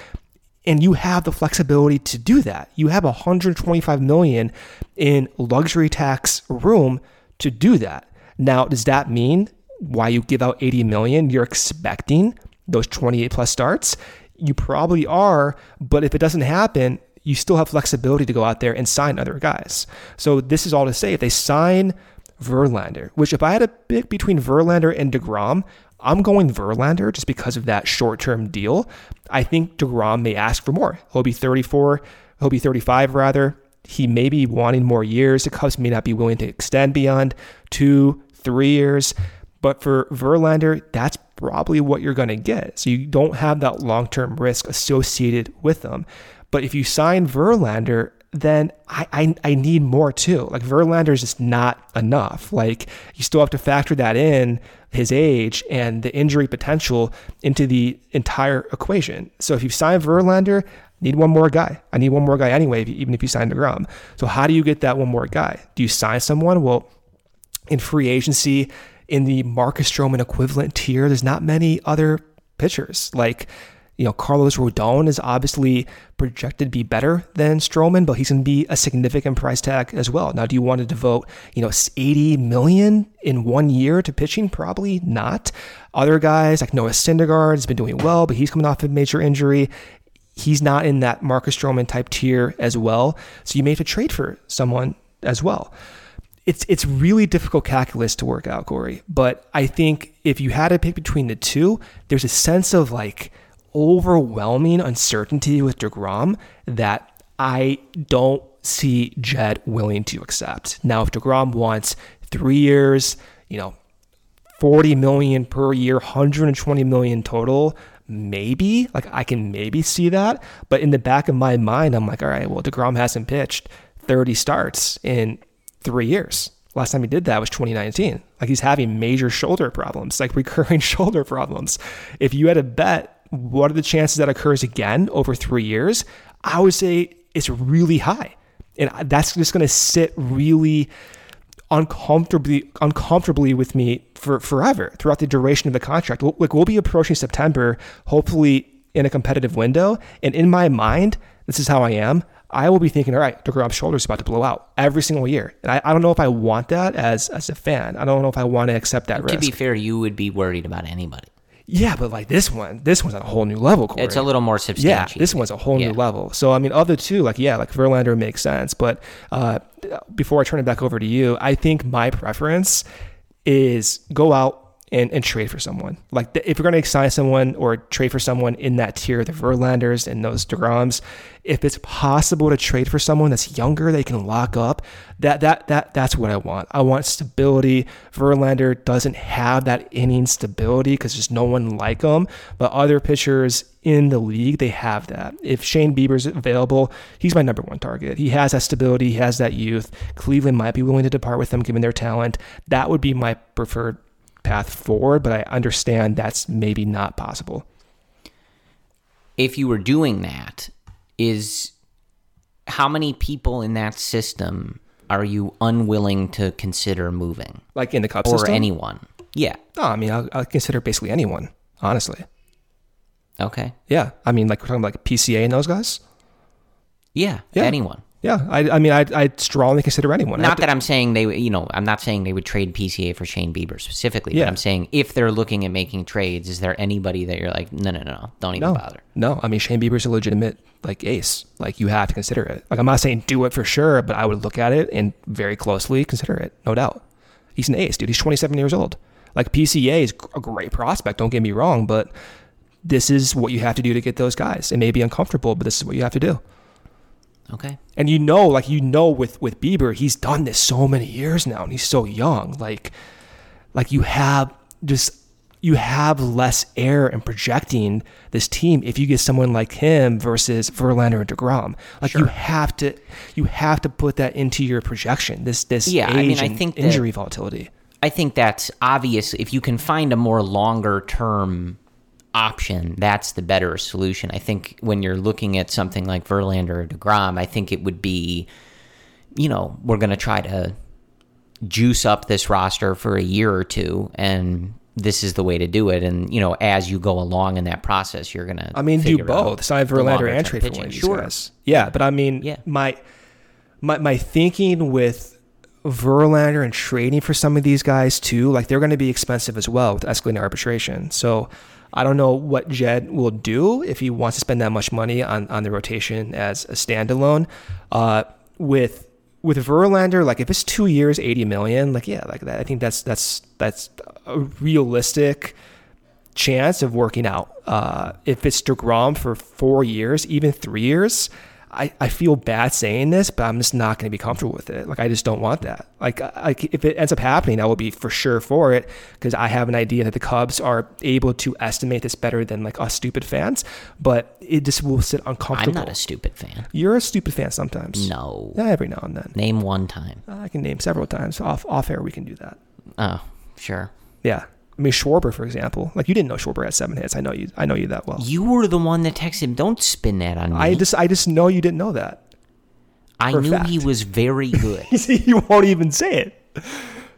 and you have the flexibility to do that. You have 125 million in luxury tax room to do that. Now, does that mean why you give out 80 million, you're expecting those 28 plus starts? You probably are, but if it doesn't happen, you still have flexibility to go out there and sign other guys. So this is all to say if they sign Verlander, which if I had a pick between Verlander and DeGrom, I'm going Verlander just because of that short term deal. I think DeGrom may ask for more. He'll be 34, he'll be 35 rather. He may be wanting more years. The Cubs may not be willing to extend beyond two, three years. But for Verlander, that's probably what you're going to get. So you don't have that long term risk associated with them. But if you sign Verlander, then I, I, I need more too. Like Verlander is just not enough. Like you still have to factor that in his age and the injury potential into the entire equation. So if you sign Verlander, need one more guy. I need one more guy anyway, if you- even if you sign DeGrom. So how do you get that one more guy? Do you sign someone? Well, in free agency, in the Marcus Stroman equivalent tier, there's not many other pitchers. Like, you know, Carlos Rodon is obviously projected to be better than Stroman, but he's going to be a significant price tag as well. Now, do you want to devote, you know, 80 million in one year to pitching? Probably not. Other guys like Noah Syndergaard has been doing well, but he's coming off a major injury. He's not in that Marcus Stroman type tier as well. So you may have to trade for someone as well it's it's really difficult calculus to work out, Corey. But I think if you had to pick between the two, there's a sense of like overwhelming uncertainty with Degrom that I don't see Jed willing to accept. Now, if Degrom wants three years, you know, 40 million per year, 120 million total, maybe like I can maybe see that. But in the back of my mind, I'm like, all right, well, Degrom hasn't pitched 30 starts in three years. Last time he did that was 2019. Like he's having major shoulder problems, like recurring shoulder problems. If you had a bet what are the chances that occurs again over three years, I would say it's really high. And that's just going to sit really uncomfortably uncomfortably with me for forever throughout the duration of the contract. Like we'll be approaching September, hopefully in a competitive window. And in my mind, this is how I am. I will be thinking, all right, DeGrom's shoulder is about to blow out every single year. And I, I, don't know if I want that as as a fan. I don't know if I want to accept that to risk. To be fair, you would be worried about anybody. Yeah, but like this one, this one's at a whole new level. Corey. It's a little more substantial. Yeah, this one's a whole yeah. new level. So I mean, of the two, like yeah, like Verlander makes sense. But uh, before I turn it back over to you, I think my preference is go out and, and trade for someone. Like the, if you're going to sign someone or trade for someone in that tier, the Verlanders and those Degroms, if it's possible to trade for someone that's younger, they can lock up. That that that that's what I want. I want stability. Verlander doesn't have that inning stability because there's no one like him. But other pitchers in the league, they have that. If Shane Bieber's available, he's my number one target. He has that stability, he has that youth. Cleveland might be willing to depart with him given their talent. That would be my preferred path forward, but I understand that's maybe not possible. If you were doing that, is how many people in that system are you unwilling to consider moving? Like in the cup or system? anyone? Yeah. No, I mean, I'll, I'll, consider basically anyone, honestly. Okay. Yeah. I mean, like we're talking about like PCA and those guys? Yeah. yeah. Anyone. Yeah, I, I mean, I'd, I'd strongly consider anyone. Not that I'm saying they, you know, I'm not saying they would trade PCA for Shane Bieber specifically. Yeah. But I'm saying if they're looking at making trades, is there anybody that you're like, no, no, no, no don't even no, bother? No, I mean, Shane Bieber's a legitimate like ace. Like you have to consider it. Like I'm not saying do it for sure, but I would look at it and very closely consider it, no doubt. He's an ace, dude. He's 27 years old. Like PCA is a great prospect. Don't get me wrong, but this is what you have to do to get those guys. It may be uncomfortable, but this is what you have to do. Okay. And you know, like you know, with with Bieber, he's done this so many years now, and he's so young. Like, like you have just you have less air in projecting this team if you get someone like him versus Verlander and Degrom. Like sure. you have to you have to put that into your projection. This this yeah, I mean, I think injury that, volatility. I think that's obvious. If you can find a more longer term option, that's the better solution. I think when you're looking at something like Verlander or DeGrom, I think it would be, you know, we're going to try to juice up this roster for a year or two and this is the way to do it. And, you know, as you go along in that process, you're going to. I mean, do both. Sign Verlander and trade for one of these sure. guys. Yeah, but I mean, yeah. my, my, my thinking with Verlander and trading for some of these guys too, like they're going to be expensive as well with escalating arbitration. So I don't know what Jed will do if he wants to spend that much money on, on the rotation as a standalone. Uh, with with Verlander, like if it's two years, eighty million, like yeah, like that. I think that's that's that's a realistic chance of working out. Uh, if it's Degrom for four years, even three years, I, I feel bad saying this, but I'm just not going to be comfortable with it. Like I just don't want that. Like like if it ends up happening, I will be for sure for it because I have an idea that the Cubs are able to estimate this better than like us stupid fans. But it just will sit uncomfortable. I'm not a stupid fan. You're a stupid fan sometimes. No. Yeah, every now and then. Name one time. I can name several times off off air. We can do that. Oh, sure. Yeah. I mean Schwarber, for example. Like you didn't know Schwarber had seven hits. I know you. I know you that well. You were the one that texted him. Don't spin that on me. I just, I just know you didn't know that. I knew fact. he was very good. You won't even say it.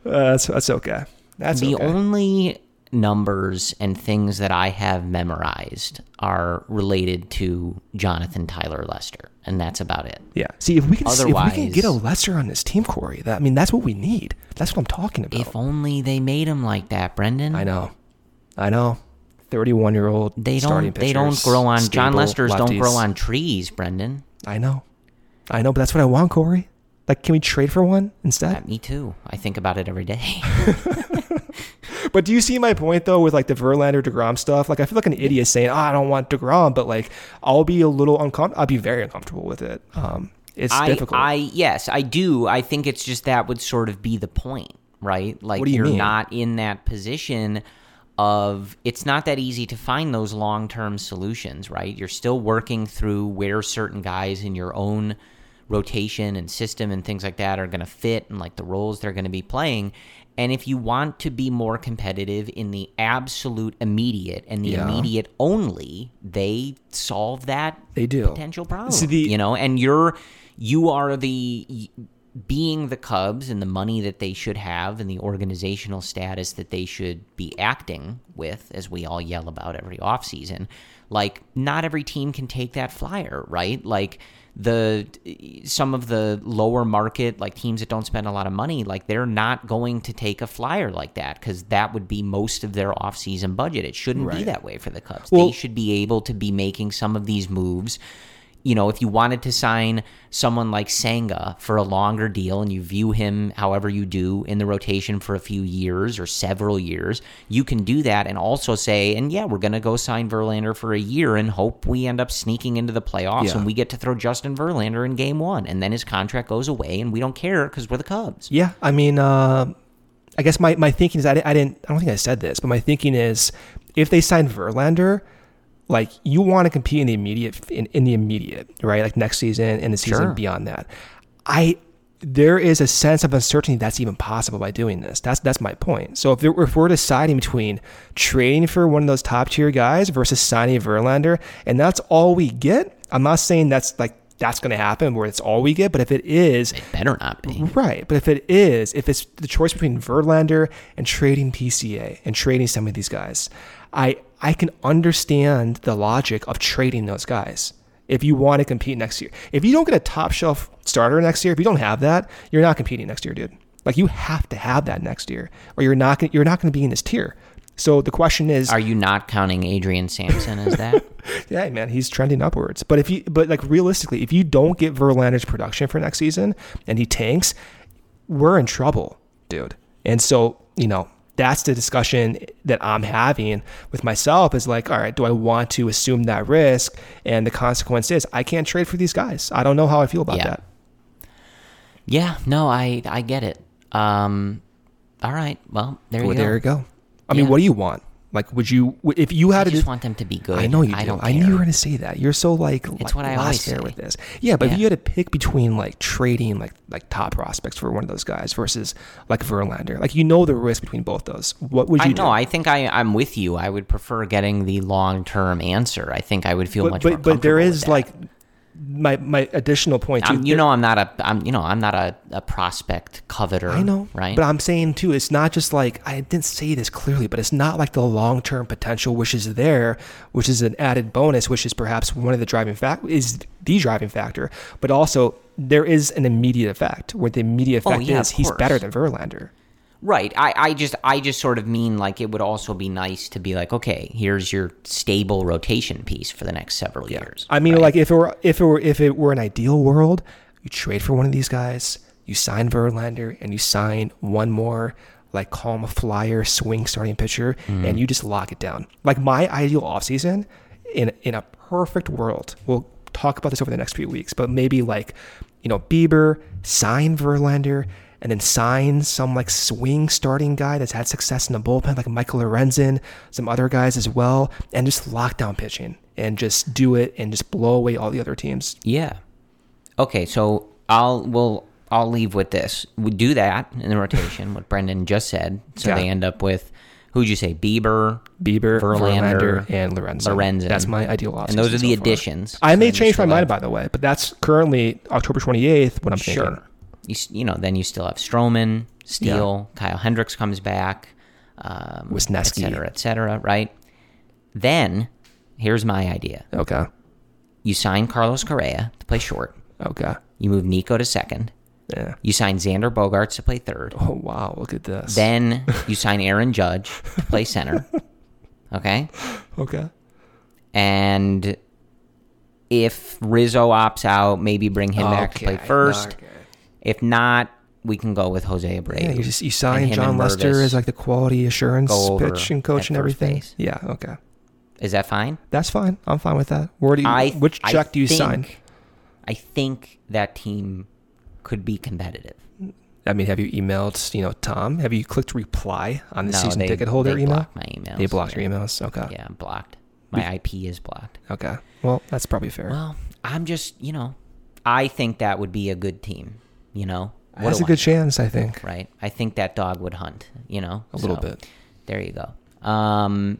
Uh, that's that's okay. That's the okay. only numbers and things that I have memorized are related to Jonathan Tyler Lester, and that's about it. Yeah. See, if we can, if we can get a Lester on this team, Corey, that I mean, that's what we need. That's what I'm talking about. If only they made him like that, Brendan. I know, I know. Thirty-one year old. They starting don't. They don't grow on. John stable Lester's don't grow on trees, Brendan. I know, I know, but that's what I want, Corey. Like, can we trade for one Uh, instead? me too. I think about it every day. But do you see my point though with like the Verlander Degrom stuff? Like, I feel like an idiot saying, "Oh, I don't want Degrom," but like, I'll be a little uncomfortable. I'll be very uncomfortable with it. Um, it's I, difficult. I yes, I do. I think it's just that would sort of be the point, right? Like you are not in that position of it's not that easy to find those long-term solutions, right? You're still working through where certain guys in your own rotation and system and things like that are going to fit and like the roles they're going to be playing. And if you want to be more competitive in the absolute immediate and the Yeah. immediate only, they solve that They do. potential problem. See, the- you know, and you're you are the being the Cubs and the money that they should have and the organizational status that they should be acting with, as we all yell about every offseason. Like, not every team can take that flyer, right? Like the some of the lower market like teams that don't spend a lot of money like they're not going to take a flyer like that because that would be most of their offseason budget it shouldn't be that way for the cubs Well- they should be able to be making some of these moves you know, if you wanted to sign someone like Senga for a longer deal and you view him however you do in the rotation for a few years or several years, you can do that and also say, and yeah, we're going to go sign Verlander for a year and hope we end up sneaking into the playoffs Yeah. and we get to throw Justin Verlander in game one. And then his contract goes away and we don't care because we're the Cubs. Yeah, I mean, uh, I guess my, my thinking is I, di- I didn't I don't think I said this, but my thinking is if they sign Verlander, like you want to compete in the immediate in, in the immediate right, like next season and the season Sure. beyond that. I there is a sense of uncertainty that's even possible by doing this. That's that's my point. So if there, if we're deciding between trading for one of those top tier guys versus signing Verlander, and that's all we get, I'm not saying that's like that's going to happen where it's all we get, but if it is, It better not be. Right, but if it is, if it's the choice between Verlander and trading PCA and trading some of these guys, I I can understand the logic of trading those guys. If you want to compete next year, if you don't get a top shelf starter next year, if you don't have that, you're not competing next year, dude. Like you have to have that next year, or you're not gonna, you're not going to be in this tier. So the question is, Are you not counting Adrian Sampson as that? yeah, man, he's trending upwards. But if you, but like realistically, if you don't get Verlander's production for next season and he tanks, we're in trouble, dude. And so, you know, that's the discussion that I'm having with myself is like, all right, do I want to assume that risk? And the consequence is I can't trade for these guys. I don't know how I feel about Yeah. that. yeah, no, I I get it. Um, all right, well, there Well, you go. there you go. I mean, what do you want? Like, would you, if you had I to just want them to be good. I know you do. I don't I knew you were going to say that. You're so like, like what I always say. with this. Yeah, but if you had to pick between like trading like like top prospects for one of those guys versus like Verlander, like you know the risk between both those. What would you I do? know. I think I, I'm with you. I would prefer getting the long term answer. I think I would feel but much but, more but there is like my my additional point too. You know, I'm not a, I'm, you know, I'm not a, a prospect coveter. I know, right? But I'm saying too, it's not just like I didn't say this clearly, but it's not like the long term potential which is there, which is an added bonus, which is perhaps one of the driving fact is the driving factor, but also there is an immediate effect where the immediate Oh, effect yeah, is he's better than Verlander. Right. I, I just I just sort of mean like it would also be nice to be like, okay, here's your stable rotation piece for the next several years. I mean, right? like if it were if it were if it were an ideal world, you trade for one of these guys, you sign Verlander, and you sign one more like a flyer swing starting pitcher, Mm-hmm. and you just lock it down. Like my ideal offseason in in a perfect world. We'll talk about this over the next few weeks, but maybe like you know Bieber sign Verlander. And then sign some like swing starting guy that's had success in the bullpen, like Michael Lorenzen, some other guys as well, and just lock down pitching and just do it and just blow away all the other teams. Yeah. Okay, so I'll we'll I'll leave with this. We do that in the rotation, what Brendan just said. So Yeah. they end up with who'd you say? Bieber, Bieber, Verlander, Verlander, and Lorenzen. Lorenzen. That's my ideal offseason. And those are the so additions. I So may change my mind, by the way, but that's currently October 28th. What I'm Sure. thinking. You, you know, then you still have Stroman, Steele, Kyle Hendricks comes back. um, Wesneski. et cetera, et cetera, right? Then, here's my idea. Okay. You sign Carlos Correa to play short. Okay. You move Nico to second. Yeah. You sign Xander Bogaerts to play third. Oh wow, look at this. Then you sign Aaron Judge to play center. Okay? okay. And if Rizzo opts out, maybe bring him back to play first. okay. If not, we can go with Jose Abreu. Yeah, you just you And sign him Jon Lester Mervis. as like the quality assurance pitch and coach and everything. base. Yeah. Okay. Is that fine? That's fine. I'm fine with that. Where do you? I which I check do you think- sign? I think that team could be competitive. I mean, have you emailed, you know, Tom? Have you clicked reply on the No, season they- ticket holder they email? blocked my emails. They blocked Yeah. your emails. Okay. Yeah, I'm blocked. My IP is blocked. Okay. Well, that's probably fair. Well, I'm just, you know, I think that would be a good team. You know, What Has do a good chance, I think. right? I think that dog would hunt. You know, A little So, bit. There you go. Um,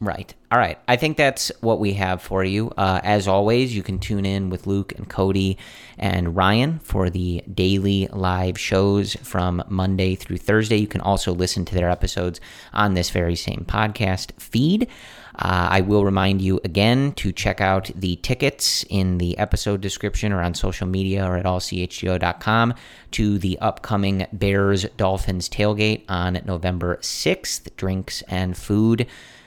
right. All right. I think that's what we have for you. Uh, as always, you can tune in with Luke and Cody and Ryan for the daily live shows from Monday through Thursday. You can also listen to their episodes on this very same podcast feed. Uh, I will remind you again to check out the tickets in the episode description or on social media or at allchgo.com to the upcoming Bears Dolphins tailgate on November 6th. Drinks and food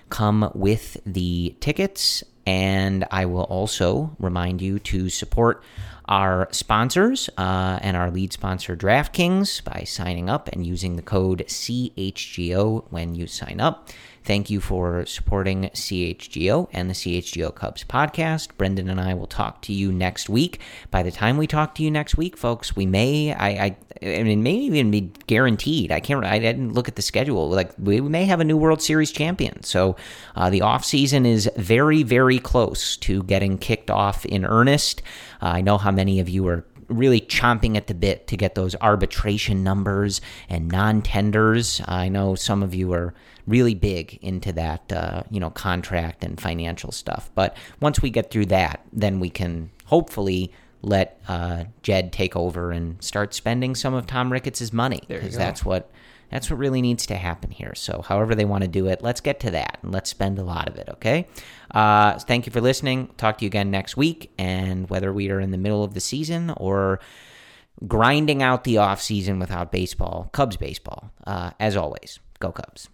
come with the tickets. And I will also remind you to support our sponsors uh, and our lead sponsor, DraftKings, by signing up and using the code CHGO when you sign up. Thank you for supporting CHGO and the CHGO Cubs podcast. Brendan and I will talk to you next week. By the time we talk to you next week, folks, we may, I, I, I mean, may even be guaranteed. I can't, I didn't look at the schedule. Like, we may have a new World Series champion. So uh, the off season is very, very close to getting kicked off in earnest. Uh, I know how many of you are really chomping at the bit to get those arbitration numbers and non-tenders. I know some of you are really big into that, uh, you know, contract and financial stuff. But once we get through that, then we can hopefully let uh, Jed take over and start spending some of Tom Ricketts' money because that's what that's what really needs to happen here. So, however they want to do it, let's get to that and let's spend a lot of it. Okay. Uh, thank you for listening. Talk to you again next week. And whether we are in the middle of the season or grinding out the off season without baseball, Cubs baseball, uh, as always, go Cubs.